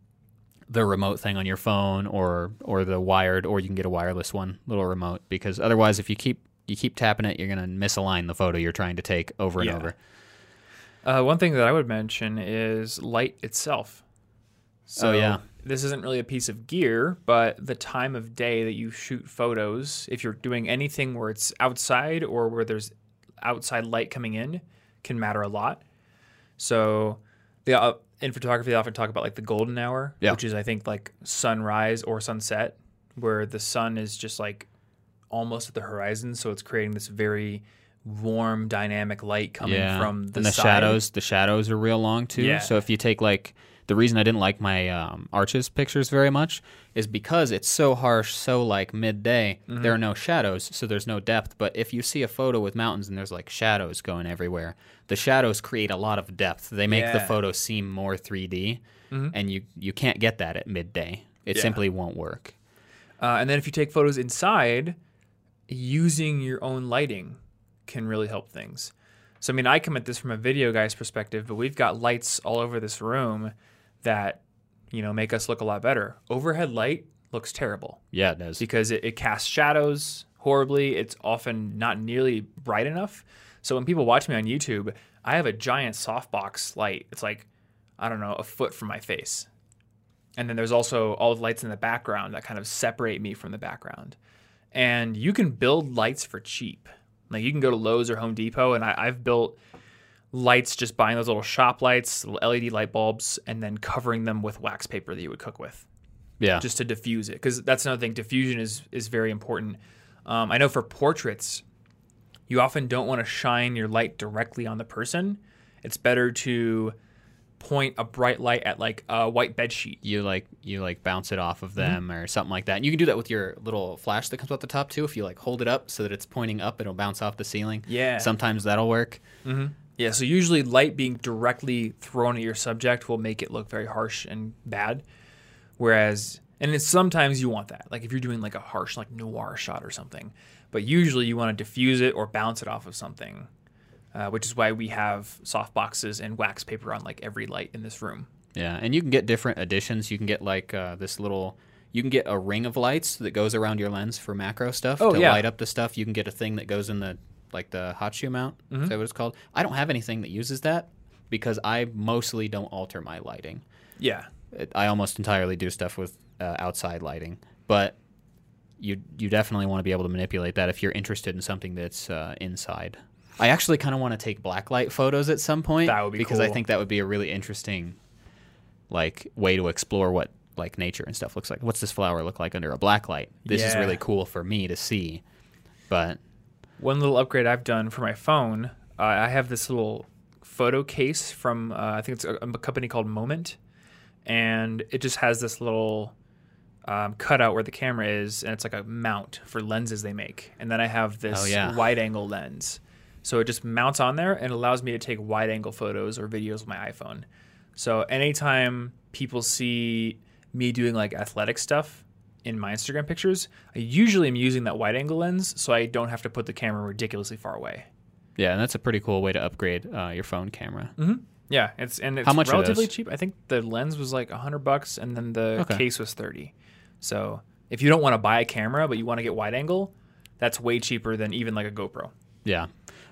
the remote thing on your phone or or the wired or you can get a wireless one little remote because otherwise if you keep you keep tapping it you're gonna misalign the photo you're trying to take over and Yeah. over Uh, one thing that I would mention is light itself. So Oh, yeah. This isn't really a piece of gear, but the time of day that you shoot photos, if you're doing anything where it's outside or where there's outside light coming in, can matter a lot. So, the uh, in photography, they often talk about like the golden hour, Yeah. which is I think like sunrise or sunset, where the sun is just like almost at the horizon, so it's creating this very warm, dynamic light coming from the, and the side. shadows the shadows are real long too Yeah. so if you take like the reason i didn't like my um, arches pictures very much is because it's so harsh so like midday Mm-hmm. there are no shadows so there's no depth but if you see a photo with mountains and there's like shadows going everywhere the shadows create a lot of depth they make the Yeah. Mm-hmm. photo seem more 3d and you you can't get that at midday it Yeah. simply won't work Uh, and then if you take photos inside, using your own lighting can really help things. So I mean, I come at this from a video guy's perspective, but we've got lights all over this room that you know make us look a lot better. Overhead light looks terrible yeah it does because it, it casts shadows horribly. It's often not nearly bright enough. So when people watch me on YouTube, I have a giant softbox light. It's like, I don't know, a foot from my face. And then there's also all the lights in the background that kind of separate me from the background. And you can build lights for cheap. Like you can go to Lowe's or Home Depot, and I, I've built lights just buying those little shop lights, little LED light bulbs, and then covering them with wax paper that you would cook with yeah just to diffuse it because that's another thing diffusion is is very important um, i know for portraits you often don't want to shine your light directly on the person it's better to point a bright light at like a white bed sheet you like you like bounce it off Mm-hmm. of them or something like that. And you can do that with your little flash that comes off the top too. If you like hold it up so that it's pointing up, it'll bounce off the ceiling. Yeah. Sometimes that'll work. Yeah so usually light being directly thrown at your subject will make it look very harsh and bad whereas and it's sometimes you want that like if you're doing like a harsh like noir shot or something but usually you want to diffuse it or bounce it off of something uh, which is why we have soft boxes and wax paper on like every light in this room Yeah, and you can get different additions. You can get like uh, this little. You can get a ring of lights that goes around your lens for macro stuff Oh, to yeah. light up the stuff. You can get a thing that goes in the like the hot shoe mount. Mm-hmm. Is that what it's called? I don't have anything that uses that because I mostly don't alter my lighting. yeah I almost entirely do stuff with uh, outside lighting, but you you definitely want to be able to manipulate that if you're interested in something that's uh, inside. I actually kind of want to take blacklight photos at some point That would be because I think that would be a really interesting like way to explore what like nature and stuff looks like. What's this flower look like under a black light? This is really cool for me to see. But one little upgrade I've done for my phone, uh, I have this little photo case from uh, I think it's a, a company called Moment, and it just has this little um, cutout where the camera is, and it's like a mount for lenses they make. And then I have this Oh, yeah. wide angle lens, so it just mounts on there and allows me to take wide angle photos or videos with my iPhone. So anytime people see me doing like athletic stuff in my Instagram pictures, I usually am using that wide angle lens so I don't have to put the camera ridiculously far away. yeah, and that's a pretty cool way to upgrade uh, your phone camera. Yeah, it's and it's How much relatively cheap. I think the lens was like hundred bucks, and then the Okay. case was thirty. So if you don't want to buy a camera but you want to get wide angle, that's way cheaper than even like a GoPro. Yeah.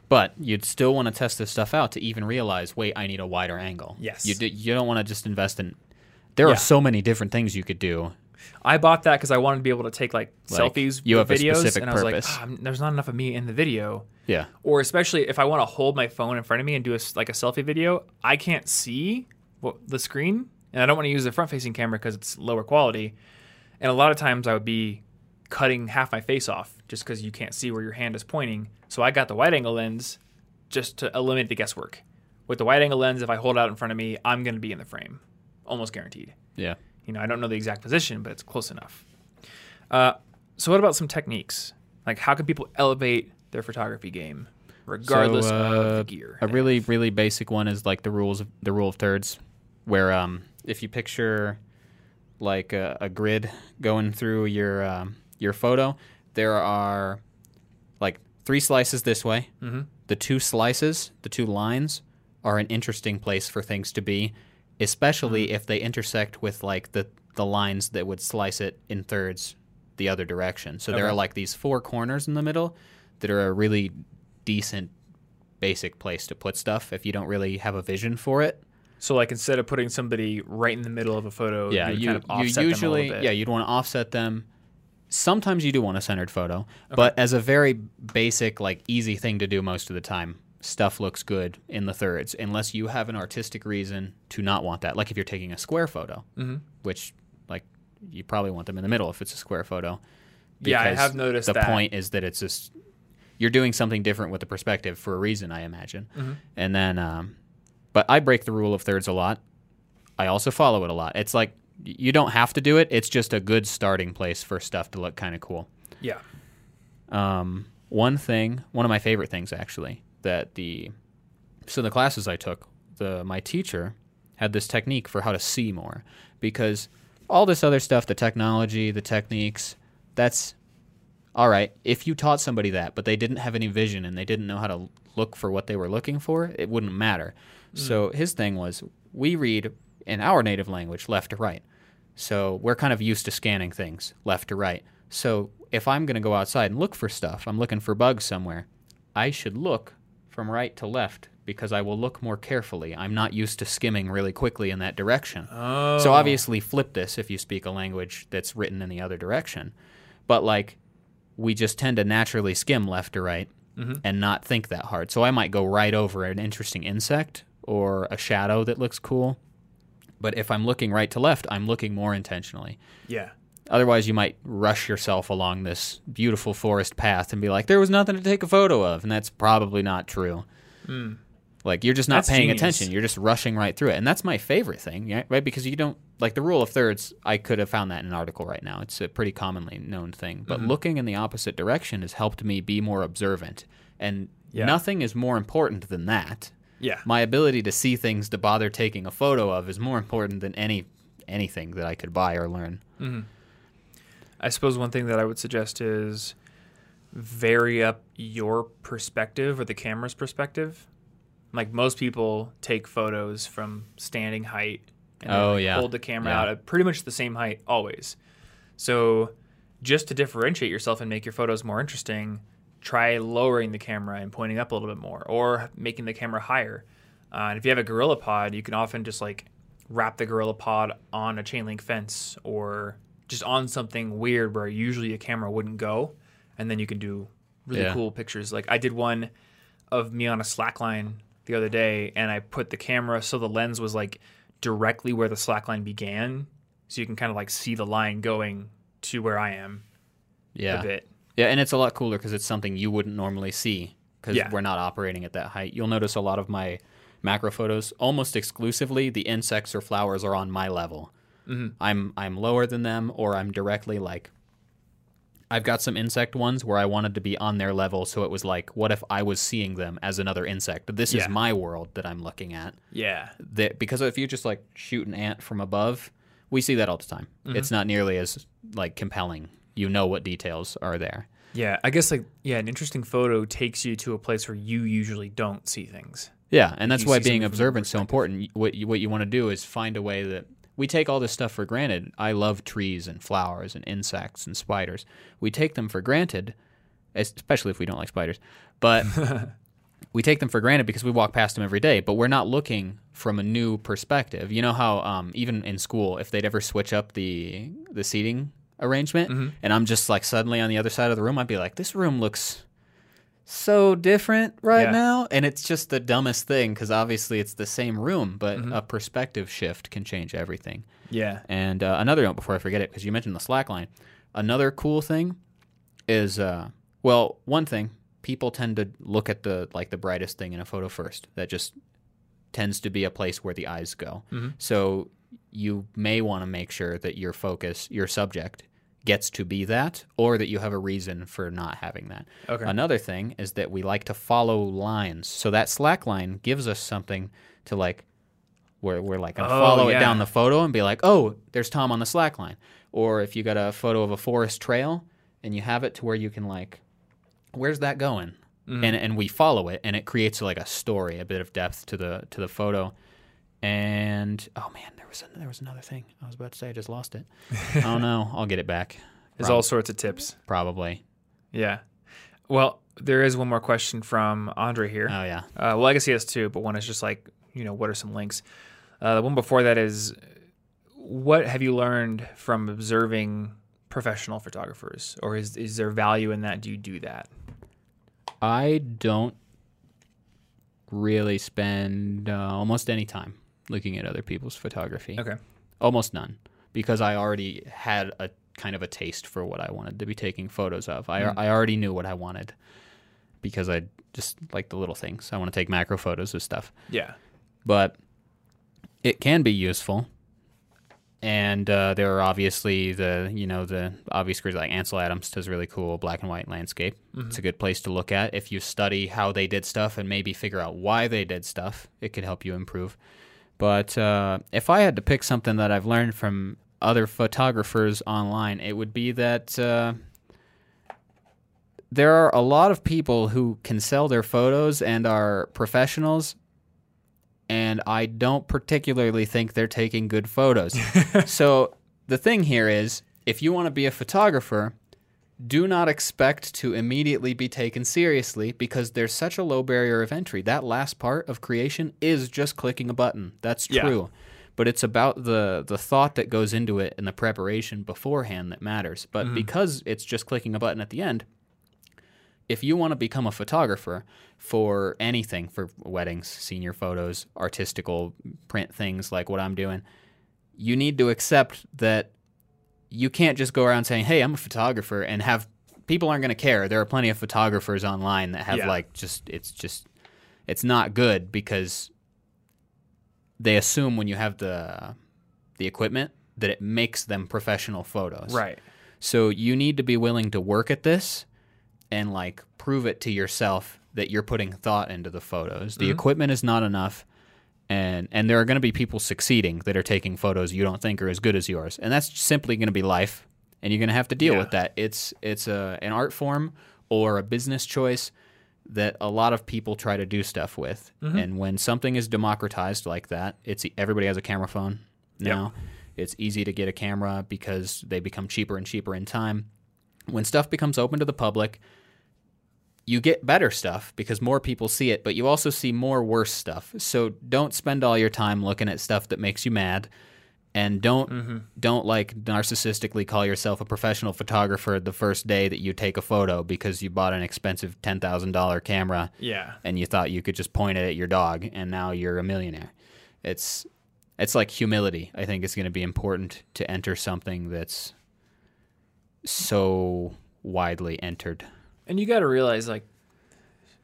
But you'd still want to test this stuff out to even realize, wait, I need a wider angle. Yes. You, d- you don't want to just invest in. There Yeah. are so many different things you could do. I bought that because I wanted to be able to take like, Like, selfies, you have a videos, specific and I was purpose. like, "Ah, there's not enough of me in the video. Yeah. Or especially if I want to hold my phone in front of me and do a like a selfie video, I can't see well, the screen, and I don't want to use the front facing camera because it's lower quality. And a lot of times I would be cutting half my face off just because you can't see where your hand is pointing. So I got the wide angle lens just to eliminate the guesswork. With the wide angle lens, if I hold it out in front of me, I'm going to be in the frame, almost guaranteed. Yeah. You know, I don't know the exact position, but it's close enough. Uh, so, what about some techniques? Like, how can people elevate their photography game, regardless So, of uh, the gear? A really, really basic one is like the rules of the rule of thirds, where um, if you picture like a, a grid going through your um, your photo, there are like three slices this way. Mhm. The two slices, the two lines, are an interesting place for things to be, especially mm. if they intersect with like the the lines that would slice it in thirds the other direction. So there are like these four corners in the middle that are a really decent basic place to put stuff if you don't really have a vision for it. So, like, instead of putting somebody right in the middle of a photo, yeah, you, kind of you usually them a bit. yeah, you'd want to offset them. Sometimes you do want a centered photo, but as a very basic like easy thing to do most of the time, stuff looks good in the thirds unless you have an artistic reason to not want that. Like if you're taking a square photo, hmm which like you probably want them in the middle if it's a square photo. Yeah, I have noticed the that. point is that it's just you're doing something different with the perspective for a reason, I imagine. Mm-hmm. And then, um, but I break the rule of thirds a lot. I also follow it a lot. It's like you don't have to do it. It's just a good starting place for stuff to look kind of cool. Yeah. Um, one thing, one of my favorite things actually, that the so the classes I took, the my teacher had this technique for how to see more because all this other stuff, the technology, the techniques, that's all right. If you taught somebody that, but they didn't have any vision and they didn't know how to look for what they were looking for, it wouldn't matter. Mm. So his thing was we read in our native language left to right. So we're kind of used to scanning things left to right. So if I'm going to go outside and look for stuff, I'm looking for bugs somewhere, I should look from right to left because I will look more carefully. I'm not used to skimming really quickly in that direction. Oh. So obviously flip this if you speak a language that's written in the other direction. But like we just tend to naturally skim left to right mm-hmm. and not think that hard. So I might go right over an interesting insect or a shadow that looks cool. But if I'm looking right to left, I'm looking more intentionally. Yeah. Otherwise, you might rush yourself along this beautiful forest path and be like, there was nothing to take a photo of. And that's probably not true. Like, you're just not That's paying genius. attention. You're just rushing right through it. And that's my favorite thing, right? Because you don't, like, the rule of thirds, I could have found that in an article right now. It's a pretty commonly known thing. Mm-hmm. But looking in the opposite direction has helped me be more observant. And Yeah. nothing is more important than that. Yeah. My ability to see things to bother taking a photo of is more important than any anything that I could buy or learn. I suppose one thing that I would suggest is vary up your perspective or the camera's perspective. Like most people take photos from standing height and Oh, like, yeah. hold the camera Yeah. out at pretty much the same height always. So just to differentiate yourself and make your photos more interesting, try lowering the camera and pointing up a little bit more or making the camera higher. Uh, and if you have a gorilla pod, you can often just like wrap the gorilla pod on a chain link fence or just on something weird where usually a camera wouldn't go. And then you can do really Yeah. cool pictures. Like I did one of me on a slackline the other day and I put the camera so the lens was like directly where the slackline began. So you can kind of like see the line going to where I am Yeah. a bit. Yeah, and it's a lot cooler because it's something you wouldn't normally see because Yeah. we're not operating at that height. You'll notice a lot of my macro photos, almost exclusively, the insects or flowers are on my level. Mhm. I'm I'm lower than them, or I'm directly like. I've got some insect ones where I wanted to be on their level, so it was like, what if I was seeing them as another insect? This Yeah. is my world that I'm looking at. Yeah. That because if you just like shoot an ant from above, we see that all the time. Mm-hmm. It's not nearly as like compelling. You know what details are there. Yeah. I guess like yeah, an interesting photo takes you to a place where you usually don't see things. Yeah, and that's why being something from their observant is so important. What you, what you want to do is find a way that we take all this stuff for granted. I love trees and flowers and insects and spiders. We take them for granted, especially if we don't like spiders. But we take them for granted because we walk past them every day. But we're not looking from a new perspective. You know how um, even in school, if they'd ever switch up the the seating arrangement, and I'm just like suddenly on the other side of the room, I'd be like, this room looks so different right Yeah. now, and it's just the dumbest thing because obviously it's the same room, but Mm-hmm. a perspective shift can change everything. Yeah. And uh, another note before I forget it, because you mentioned the slack line. Another cool thing is, uh, well, one thing people tend to look at the like the brightest thing in a photo first. That just tends to be a place where the eyes go. Mhm. So you may want to make sure that your focus, your subject, gets to be that, or that you have a reason for not having that. Okay. Another thing is that we like to follow lines. So that slack line gives us something to like where we're like gonna Oh, follow yeah. it down the photo and be like, oh, there's Tom on the slack line. Or if you got a photo of a forest trail and you have it to where you can like, where's that going? Mm-hmm. And and we follow it and it creates like a story, a bit of depth to the to the photo. And oh man, was a, there was another thing I was about to say. I just lost it. oh no, I'll get it back. There's Prob- all sorts of tips. probably. Yeah. Well, there is one more question from Andre here. Oh yeah. Uh, well, I guess he has two, but one is just like, you know, what are some links? Uh, the one before that is, what have you learned from observing professional photographers, or is is there value in that? Do you do that? I don't really spend uh, almost any time looking at other people's photography. Okay. Almost none, because I already had a kind of a taste for what I wanted to be taking photos of. I, I already knew what I wanted because I just like the little things. I want to take macro photos of stuff, Yeah. but it can be useful. And uh, there are obviously the you know the obvious creators like Ansel Adams does really cool black and white landscape. It's a good place to look at if you study how they did stuff and maybe figure out why they did stuff. It could help you improve. But uh, if I had to pick something that I've learned from other photographers online, it would be that uh, there are a lot of people who can sell their photos and are professionals, and I don't particularly think they're taking good photos. so the thing here is if you want to be a photographer, do not expect to immediately be taken seriously because there's such a low barrier of entry. That last part of creation is just clicking a button. That's Yeah. true. But it's about the the thought that goes into it and the preparation beforehand that matters. But mm-hmm. because it's just clicking a button at the end, if you want to become a photographer for anything for weddings, senior photos, artistical print things like what I'm doing, you need to accept that you can't just go around saying, "Hey, I'm a photographer," and have people aren't going to care. There are plenty of photographers online that have Yeah. like just it's just it's not good because they assume when you have the the equipment that it makes them professional photos. Right. So you need to be willing to work at this and like prove it to yourself that you're putting thought into the photos. The mm-hmm. equipment is not enough and and there are going to be people succeeding that are taking photos you don't think are as good as yours. And that's simply going to be life and you're going to have to deal Yeah. with that. It's it's a an art form or a business choice that a lot of people try to do stuff with. Mm-hmm. And when something is democratized like that, it's everybody has a camera phone now. It's easy to get a camera because they become cheaper and cheaper in time. When stuff becomes open to the public, you get better stuff because more people see it, but you also see more worse stuff. So don't spend all your time looking at stuff that makes you mad and don't mm-hmm. don't like narcissistically call yourself a professional photographer the first day that you take a photo because you bought an expensive $10,000 camera Yeah. and you thought you could just point it at your dog and now you're a millionaire. It's it's like humility. I think is going to be important to enter something that's so widely entered. And you got to realize, like,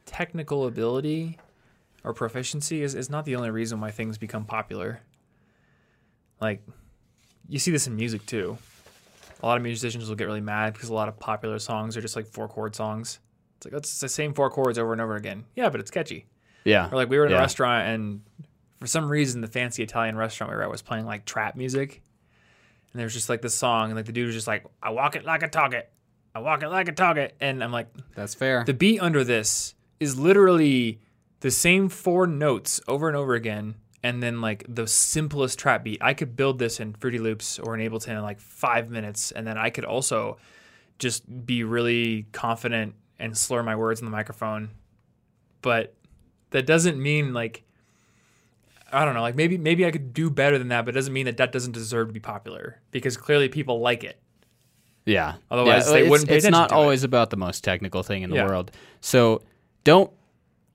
technical ability or proficiency is, is not the only reason why things become popular. Like, you see this in music too. A lot of musicians will get really mad because a lot of popular songs are just like four chord songs. It's like, it's the same four chords over and over again. Yeah, but it's catchy. Yeah. Or like, we were in Yeah. a restaurant and for some reason, the fancy Italian restaurant we were at was playing like trap music. And there was just like this song, and like the dude was just like, I walk it like a target. I walk it like a target. And I'm like, That's fair. the beat under this is literally the same four notes over and over again, and then like the simplest trap beat. I could build this in Fruity Loops or in Ableton in like five minutes, and then I could also just be really confident and slur my words in the microphone. But that doesn't mean like I don't know, like maybe maybe I could do better than that, but it doesn't mean that that doesn't deserve to be popular because clearly people like it. Yeah. Otherwise, Yeah, they it's, wouldn't pay It's not to it. always about the most technical thing in the Yeah. world. So don't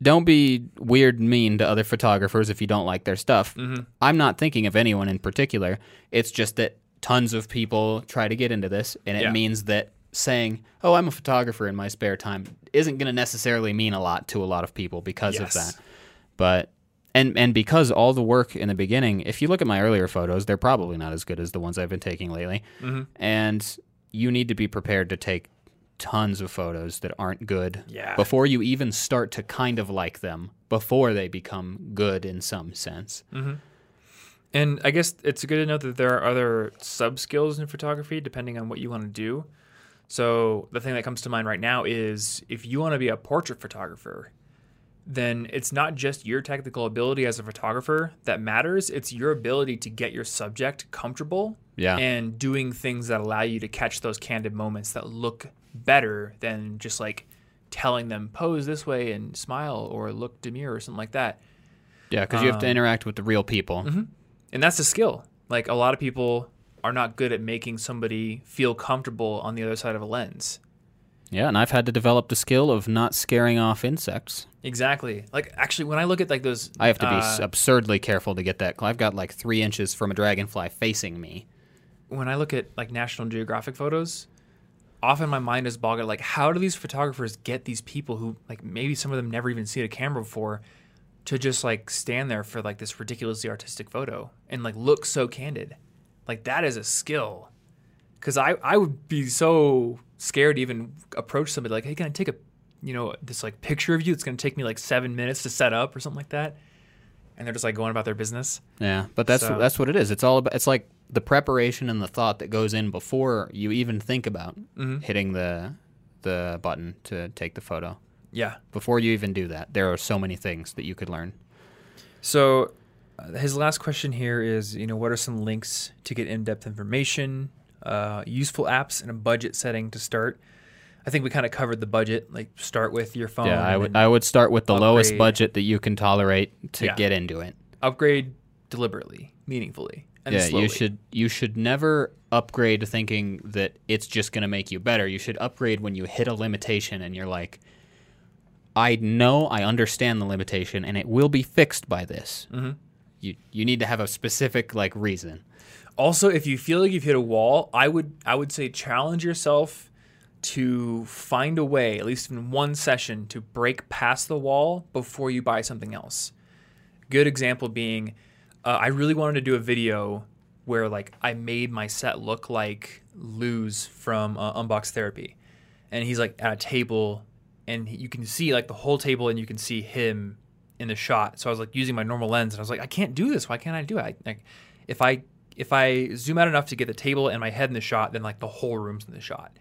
don't be weird and mean to other photographers if you don't like their stuff. Mm-hmm. I'm not thinking of anyone in particular. It's just that tons of people try to get into this, and it Yeah. means that saying, "Oh, I'm a photographer in my spare time," isn't going to necessarily mean a lot to a lot of people because of that. But and and because all the work in the beginning, if you look at my earlier photos, they're probably not as good as the ones I've been taking lately. Mm-hmm. And you need to be prepared to take tons of photos that aren't good Yeah. before you even start to kind of like them before they become good in some sense. Mm-hmm. And I guess it's good to know that there are other sub skills in photography depending on what you want to do. So the thing that comes to mind right now is if you want to be a portrait photographer, then it's not just your technical ability as a photographer that matters. It's your ability to get your subject comfortable Yeah. and doing things that allow you to catch those candid moments that look better than just like telling them pose this way and smile or look demure or something like that. Yeah, because you have to Um, interact with the real people. And that's a skill. Like a lot of people are not good at making somebody feel comfortable on the other side of a lens. Yeah, and I've had to develop the skill of not scaring off insects. Exactly. Like actually, when I look at like those, I have to be uh, absurdly careful to get that. I've got like three inches from a dragonfly facing me. When I look at like National Geographic photos, often my mind is bogged. Like, how do these photographers get these people who like maybe some of them never even seen a camera before to just like stand there for like this ridiculously artistic photo and like look so candid? Like that is a skill. Cause I I would be so scared to even approach somebody like, hey, can I take a you know this like picture of you? It's gonna take me like seven minutes to set up or something like that. And they're just like going about their business. Yeah, but that's So- that's what it is. It's all about. It's like the preparation and the thought that goes in before you even think about Mm-hmm. hitting the the button to take the photo. Yeah. Before you even do that, there are so many things that you could learn. So, uh, his last question here is, you know, what are some links to get in-depth information, uh, useful apps, and a budget setting to start? I think we kind of covered the budget. Like, start with your phone. yeah, I would I would start with the lowest budget that you can tolerate to Yeah. get into it. upgrade deliberately, meaningfully, yeah, slowly. you should you should never upgrade thinking that it's just going to make you better. You should upgrade when you hit a limitation and you're like, I know I understand the limitation and it will be fixed by this. Mm-hmm. You you need to have a specific like reason. Also, if you feel like you've hit a wall, I would I would say challenge yourself to find a way, at least in one session, to break past the wall before you buy something else. Good example being, uh, I really wanted to do a video where like I made my set look like Lew's from uh, Unbox Therapy, and he's like at a table, and you can see like the whole table, and you can see him in the shot. So I was like using my normal lens, and I was like, I can't do this. Why can't I do it? I, like, if I if I zoom out enough to get the table and my head in the shot, then like the whole room's in the shot.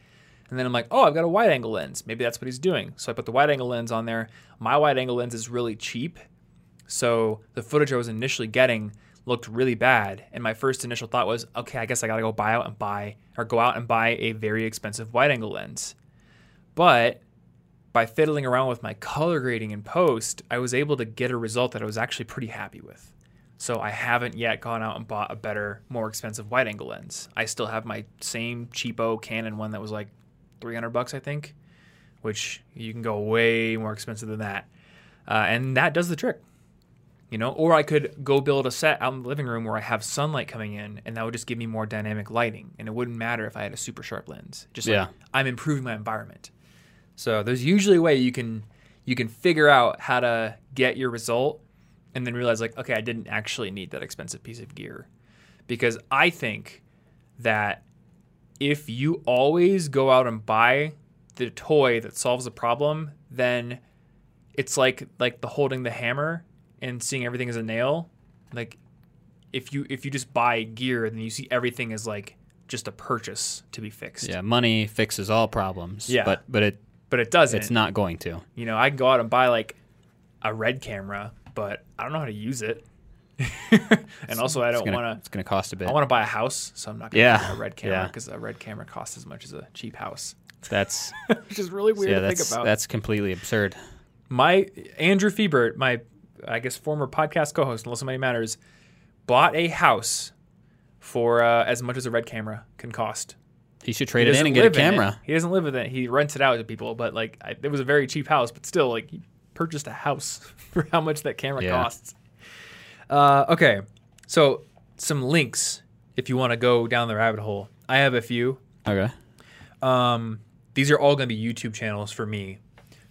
And then I'm like, oh, I've got a wide angle lens. Maybe that's what he's doing. So I put the wide angle lens on there. My wide angle lens is really cheap. So the footage I was initially getting looked really bad. And my first initial thought was, okay, I guess I got to go buy out and buy or go out and buy a very expensive wide angle lens. But by fiddling around with my color grading in post, I was able to get a result that I was actually pretty happy with. So I haven't yet gone out and bought a better, more expensive wide angle lens. I still have my same cheapo Canon one that was like 300 bucks, I think, which you can go way more expensive than that. Uh, and that does the trick. You know, or I could go build a set out in the living room where I have sunlight coming in, and that would just give me more dynamic lighting, and it wouldn't matter if I had a super sharp lens. Just like Yeah. I'm improving my environment. So there's usually a way you can you can figure out how to get your result, and then realize like, okay, I didn't actually need that expensive piece of gear, because I think that if you always go out and buy the toy that solves a problem, then it's like like the holding the hammer and seeing everything as a nail. Like if you if you just buy gear, then you see everything as like just a purchase to be fixed. Yeah, money fixes all problems. Yeah. but but it But it doesn't. it's not going to. You know, I can go out and buy like a red camera, but I don't know how to use it. and also, I don't want to. it's gonna cost a bit. I want to buy a house, so I'm not going to Yeah, buy a red camera yeah. because a red camera costs as much as a cheap house, That's which is really weird yeah, to that's think about. that's completely absurd. my Andrew Fiebert, my I guess former podcast co-host, Listen Money Matters, bought a house for uh, as much as a red camera can cost. He should He trade it in and get a live in it. camera. He doesn't live with it. He rents it out to people, but like I, it was a very cheap house, but still like he purchased a house for how much that camera Yeah. costs. Uh, okay, so some links if you want to go down the rabbit hole. I have a few. Okay. Um, these are all going to be YouTube channels for me.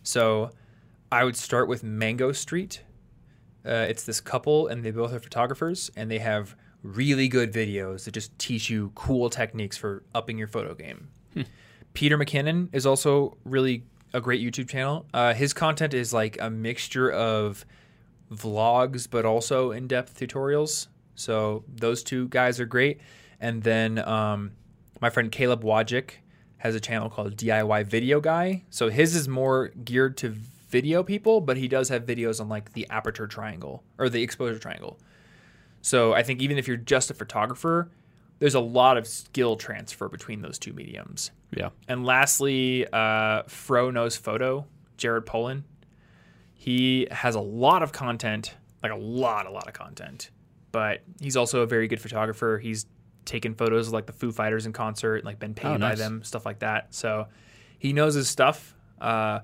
So I would start with Mango Street. Uh, it's this couple, and they both are photographers, and they have really good videos that just teach you cool techniques for upping your photo game. Peter McKinnon is also really a great YouTube channel. Uh, his content is like a mixture of vlogs, but also in depth tutorials. So those two guys are great. And then um, my friend Caleb Wojcik has a channel called DIY Video Guy. So his is more geared to video people, but he does have videos on like the aperture triangle or the exposure triangle. So I think even if you're just a photographer, there's a lot of skill transfer between those two mediums. Yeah. And lastly, uh, Fro knows photo, Jared Polin. He has a lot of content, like a lot, a lot of content. But he's also a very good photographer. He's taken photos of like the Foo Fighters in concert, like been paid Oh, by them, stuff like that. So he knows his stuff. Uh,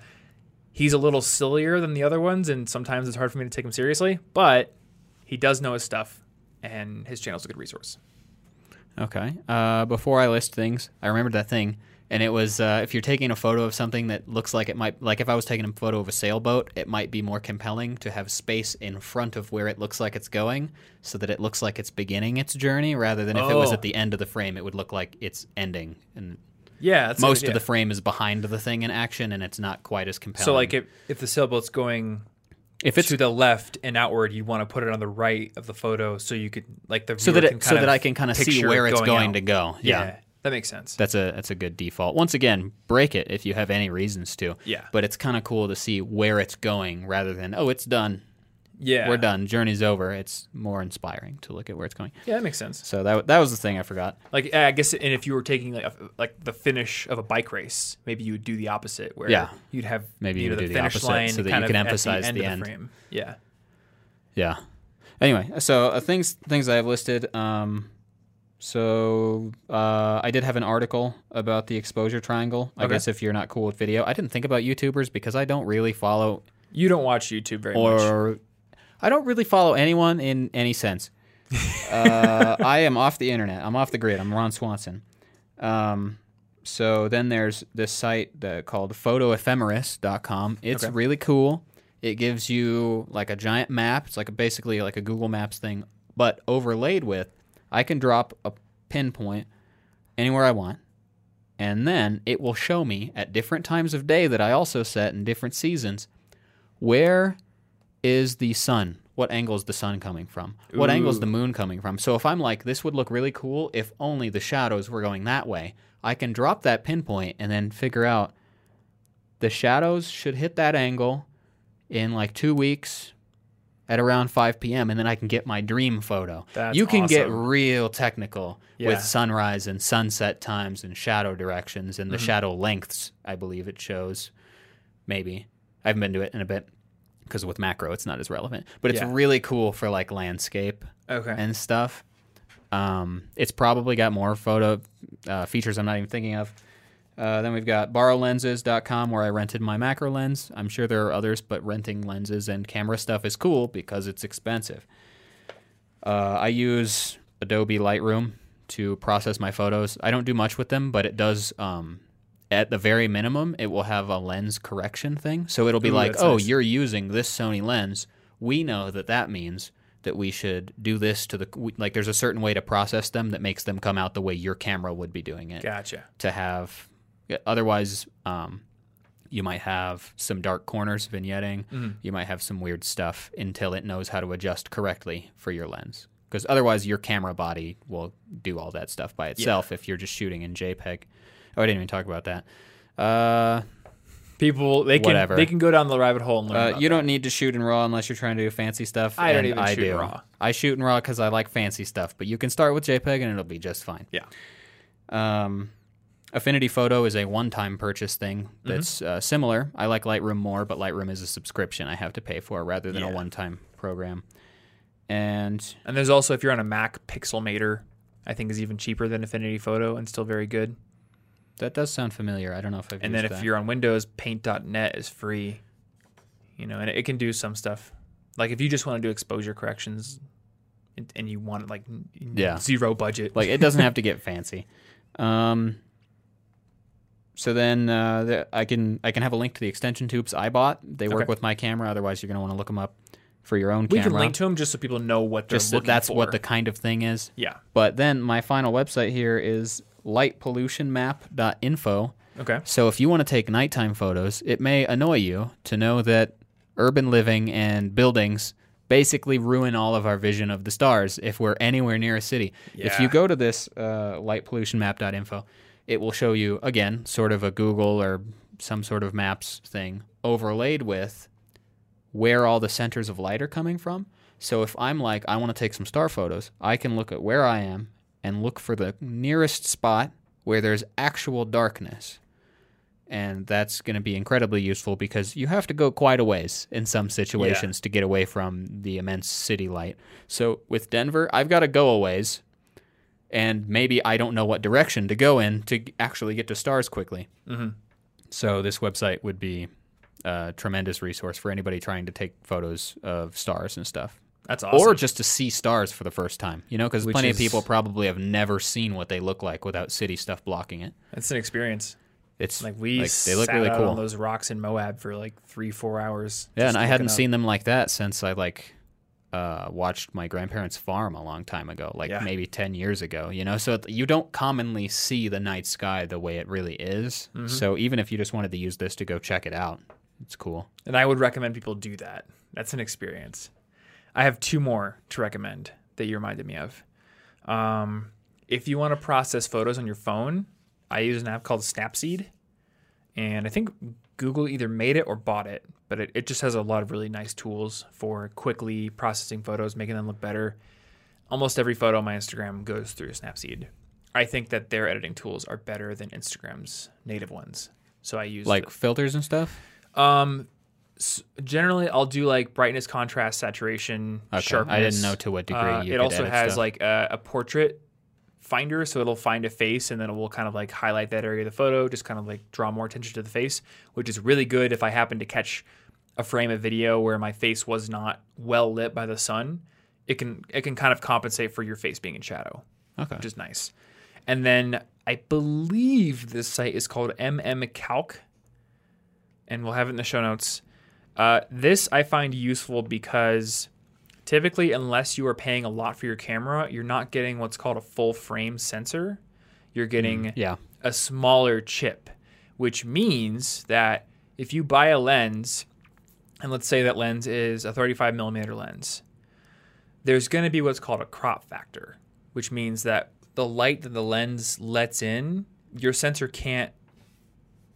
he's a little sillier than the other ones, and sometimes it's hard for me to take him seriously. But he does know his stuff, and his channel's a good resource. Okay. Uh, before I list things, I remembered that thing, and it was uh, if you're taking a photo of something that looks like it might, like if I was taking a photo of a sailboat, it might be more compelling to have space in front of where it looks like it's going, so that it looks like it's beginning its journey, rather than if it was Oh. at the end of the frame, it would look like it's ending, and Yeah, that's most of idea. the frame is behind the thing in action, and it's not quite as compelling. So like if if the sailboat's going if it's to the left and outward, you want to put it on the right of the photo so you could like the so viewer that can it, so kind that I can kind of see picture where it's going out. to go. Yeah. yeah. that makes sense. That's a that's a good default. Once again, break it if you have any reasons to. Yeah. But it's kind of cool to see where it's going rather than oh it's done, yeah, we're done, journey's over. It's more inspiring to look at where it's going. Yeah, that makes sense. So that that was the thing I forgot. Like I guess, and if you were taking like a, like the finish of a bike race, maybe you would do the opposite, where Yeah. you'd have Maybe you know, the do the finish opposite line so that you can emphasize the end the end. the frame. Yeah, Yeah. Anyway, so uh, things things I have listed. Um, so uh, I did have an article about the exposure triangle. I Okay. guess if you're not cool with video, I didn't think about YouTubers because I don't really follow you don't watch YouTube very much. or I don't really follow anyone in any sense. uh, I am off the internet. I'm off the grid. I'm Ron Swanson. Um, so then there's this site that called photoephemeris.com. It's Okay. really cool. It gives you like a giant map. It's like a, basically like a Google Maps thing, but overlaid with I can drop a pinpoint anywhere I want. And then it will show me at different times of day that I also set in different seasons where is the sun? What angle is the sun coming from? What angle is the moon coming from? So if I'm like, this would look really cool if only the shadows were going that way, I can drop that pinpoint and then figure out the shadows should hit that angle in like two weeks at around 5 p.m. and then I can get my dream photo. That's you can get real technical Yeah. with sunrise and sunset times and shadow directions and the Mm-hmm. shadow lengths, I believe it shows. Maybe. I haven't been to it in a bit because with macro it's not as relevant. But it's Yeah. really cool for like landscape okay, and stuff. Um, it's probably got more photo uh, features I'm not even thinking of. Uh, then we've got borrowlenses.com where I rented my macro lens. I'm sure there are others, but renting lenses and camera stuff is cool because it's expensive. Uh, I use Adobe Lightroom to process my photos. I don't do much with them, but it does. Um, at the very minimum, it will have a lens correction thing. So it'll be Ooh, like, oh, nice. you're using this Sony lens. We know that that means that we should do this to the like. There's a certain way to process them that makes them come out the way your camera would be doing it gotcha. to have. Otherwise, um, you might have some dark corners vignetting. You might have some weird stuff until it knows how to adjust correctly for your lens. Because otherwise, your camera body will do all that stuff by itself if you're just shooting in JPEG. Oh, I didn't even talk about that. Uh, People they can Whatever. they can go down the rabbit hole and learn. uh, about you that. don't need to shoot in RAW unless you're trying to do fancy stuff. I don't even I shoot do. in RAW. I shoot in RAW because I like fancy stuff. But you can start with JPEG and it'll be just fine. Yeah. Um, Affinity Photo is a one-time purchase thing that's uh, similar. I like Lightroom more, but Lightroom is a subscription I have to pay for rather than Yeah. a one-time program. And And there's also if you're on a Mac, Pixelmator, I think is even cheaper than Affinity Photo and still very good. That does sound familiar. I don't know if I've And then if that. you're on Windows, Paint.net is free. you know, and it can do some stuff. Like if you just want to do exposure corrections, and, you want like Yeah. zero budget, like it doesn't have to get fancy. Um, so then uh, the, I can I can have a link to the extension tubes I bought. They work Okay. with my camera. Otherwise, you're gonna want to look them up for your own we camera. can link to them just so people know what they're Just looking that's for. what the kind of thing is. yeah. But then my final website here is lightpollutionmap.info. Okay. So if you want to take nighttime photos, it may annoy you to know that urban living and buildings basically ruin all of our vision of the stars if we're anywhere near a city. If you go to this uh, lightpollutionmap.info, it will show you again sort of a Google or some sort of maps thing overlaid with where all the centers of light are coming from. So if I'm like I want to take some star photos, I can look at where I am and look for the nearest spot where there's actual darkness and that's going to be incredibly useful because you have to go quite a ways in some situations to get away from the immense city light. So with Denver, I've got to go a ways, and maybe I don't know what direction to go in to actually get to stars quickly. Mhm. So this website would be a tremendous resource for anybody trying to take photos of stars and stuff. That's awesome. Or just to see stars for the first time, you know, because plenty of people probably have never seen what they look like without city stuff blocking it. it's an experience. It's Like we they look sat really cool. on those rocks in Moab for like three, four hours. Yeah, and I hadn't up. seen them like that since I like uh, watched my grandparents' farm a long time ago, like Yeah. maybe ten years ago. You know, so th- you don't commonly see the night sky the way it really is. Mm-hmm. So even if you just wanted to use this to go check it out, it's cool. And I would recommend people do that. That's an experience. I have two more to recommend that you reminded me of. Um, if you want to process photos on your phone, I use an app called Snapseed. And I think Google either made it or bought it, but it, it just has a lot of really nice tools for quickly processing photos, making them look better. Almost every photo on my Instagram goes through Snapseed. I think that their editing tools are better than Instagram's native ones. So I use Like filters and stuff. um, generally, I'll do like brightness, contrast, saturation, Okay. sharpness. I didn't know to what degree Uh, it also has stuff. like a, a portrait finder, so it'll find a face and then it will kind of like highlight that area of the photo, just kind of like draw more attention to the face, which is really good if I happen to catch a frame of video where my face was not well lit by the sun. It can it can kind of compensate for your face being in shadow Okay. which is nice. And then I believe this site is called MM Calc, and we'll have it in the show notes. Uh, this I find useful because typically, unless you are paying a lot for your camera, you're not getting what's called a full frame sensor. You're getting yeah. a smaller chip, which means that if you buy a lens, and let's say that lens is a 35 millimeter lens, there's going to be what's called a crop factor, which means that the light that the lens lets in, your sensor can't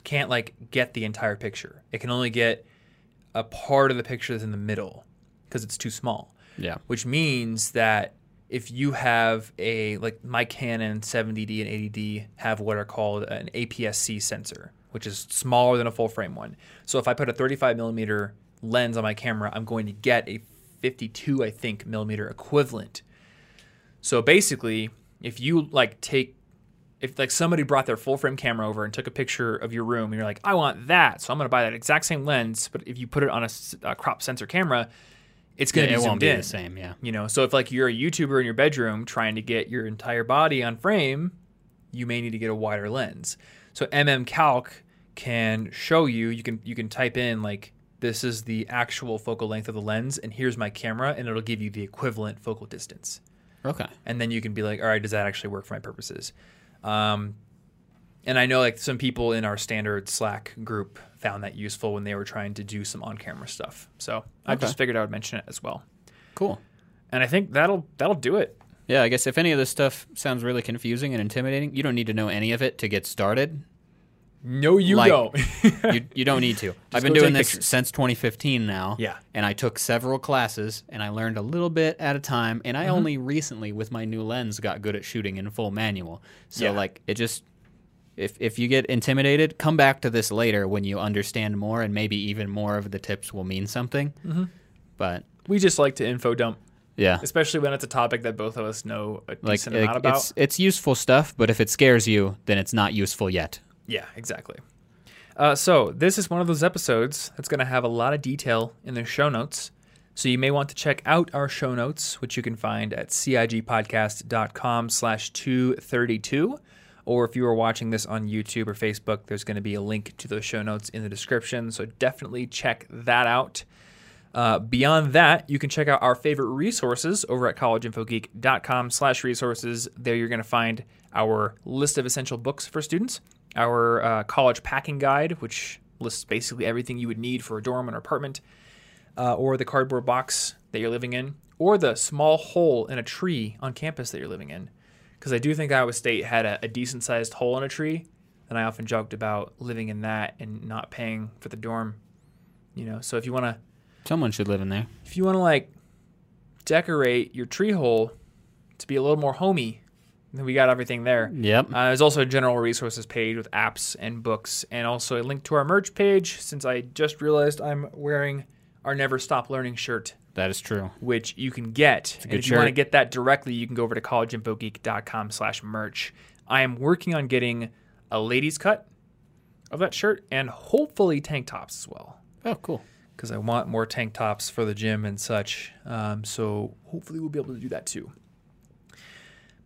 can't like get the entire picture. It can only get a part of the picture that's in the middle because it's too small Yeah. which means that if you have a like my Canon 70D and 80D have what are called an APS-C sensor, which is smaller than a full frame one. So if I put a 35 millimeter lens on my camera, I'm going to get a 52, I think, millimeter equivalent. So basically, if you like take if like somebody brought their full frame camera over and took a picture of your room and you're like, I want that, so I'm going to buy that exact same lens, but if you put it on a crop sensor camera, it's going to it be won't be in. the same. Yeah. You know, so if like you're a YouTuber in your bedroom trying to get your entire body on frame, you may need to get a wider lens. So MM Calc can show you. You can you can type in like this is the actual focal length of the lens, and here's my camera, and it'll give you the equivalent focal distance. Okay. And then you can be like, all right, does that actually work for my purposes? Um, and I know like some people in our standard Slack group found that useful when they were trying to do some on-camera stuff. So I just figured I would mention it as well. Cool. And I think that'll that'll do it. Yeah, I guess if any of this stuff sounds really confusing and intimidating, you don't need to know any of it to get started. No, you Like- don't. You, you don't need to. I've been doing this pictures. since 2015 now. Yeah. And I took several classes and I learned a little bit at a time. And I Mm-hmm. only recently, with my new lens, got good at shooting in full manual. So, Yeah. like, it just. If, if you get intimidated, come back to this later when you understand more, and maybe even more of the tips will mean something. Mm-hmm. But we just like to info dump, yeah, especially when it's a topic that both of us know a like decent it- amount about. it's it's useful stuff. But if it scares you, then it's not useful yet. Yeah, exactly. Uh, so this is one of those episodes that's going to have a lot of detail in the show notes. So you may want to check out our show notes, which you can find at cigpodcast.com slash 232. Or if you are watching this on YouTube or Facebook, there's going to be a link to those show notes in the description. So definitely check that out. Uh, beyond that, you can check out our favorite resources over at collegeinfogeek.com slash resources. There you're going to find our list of essential books for students, our uh, college packing guide, which lists basically everything you would need for a dorm or apartment, uh, or the cardboard box that you're living in, or the small hole in a tree on campus that you're living in. Because I do think Iowa State had a, a decent sized hole in a tree, and I often joked about living in that and not paying for the dorm. You know, so if you want to Someone should live in there. if you want to like decorate your tree hole to be a little more homey, we got everything there. Yep. Uh, there's also a general resources page with apps and books, and also a link to our merch page. Since I just realized I'm wearing our Never Stop Learning shirt, That is true. which you can get. And good if you want to get that directly, you can go over to collegeinfogeek.com/merch. I am working on getting a ladies' cut of that shirt, and hopefully tank tops as well Oh, cool. because I want more tank tops for the gym and such. Um, so hopefully we'll be able to do that too.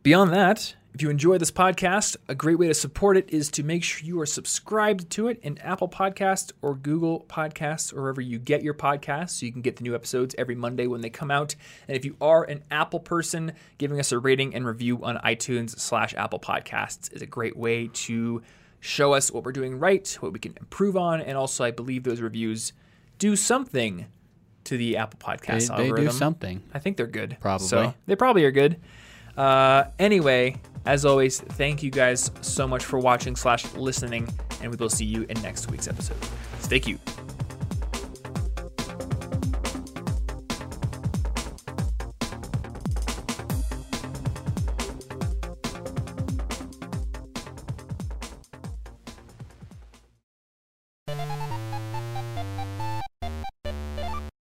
Beyond that, if you enjoy this podcast, a great way to support it is to make sure you are subscribed to it in Apple Podcasts or Google Podcasts or wherever you get your podcasts so you can get the new episodes every Monday when they come out. And if you are an Apple person, giving us a rating and review on iTunes slash Apple Podcasts is a great way to show us what we're doing right, what we can improve on, and also I believe those reviews do something to the Apple They, Podcast they algorithm. do something. I think they're good. Probably. So they probably are good. Uh, anyway, as always, thank you guys so much for watching slash listening, and we will see you in next week's episode. Stay cute.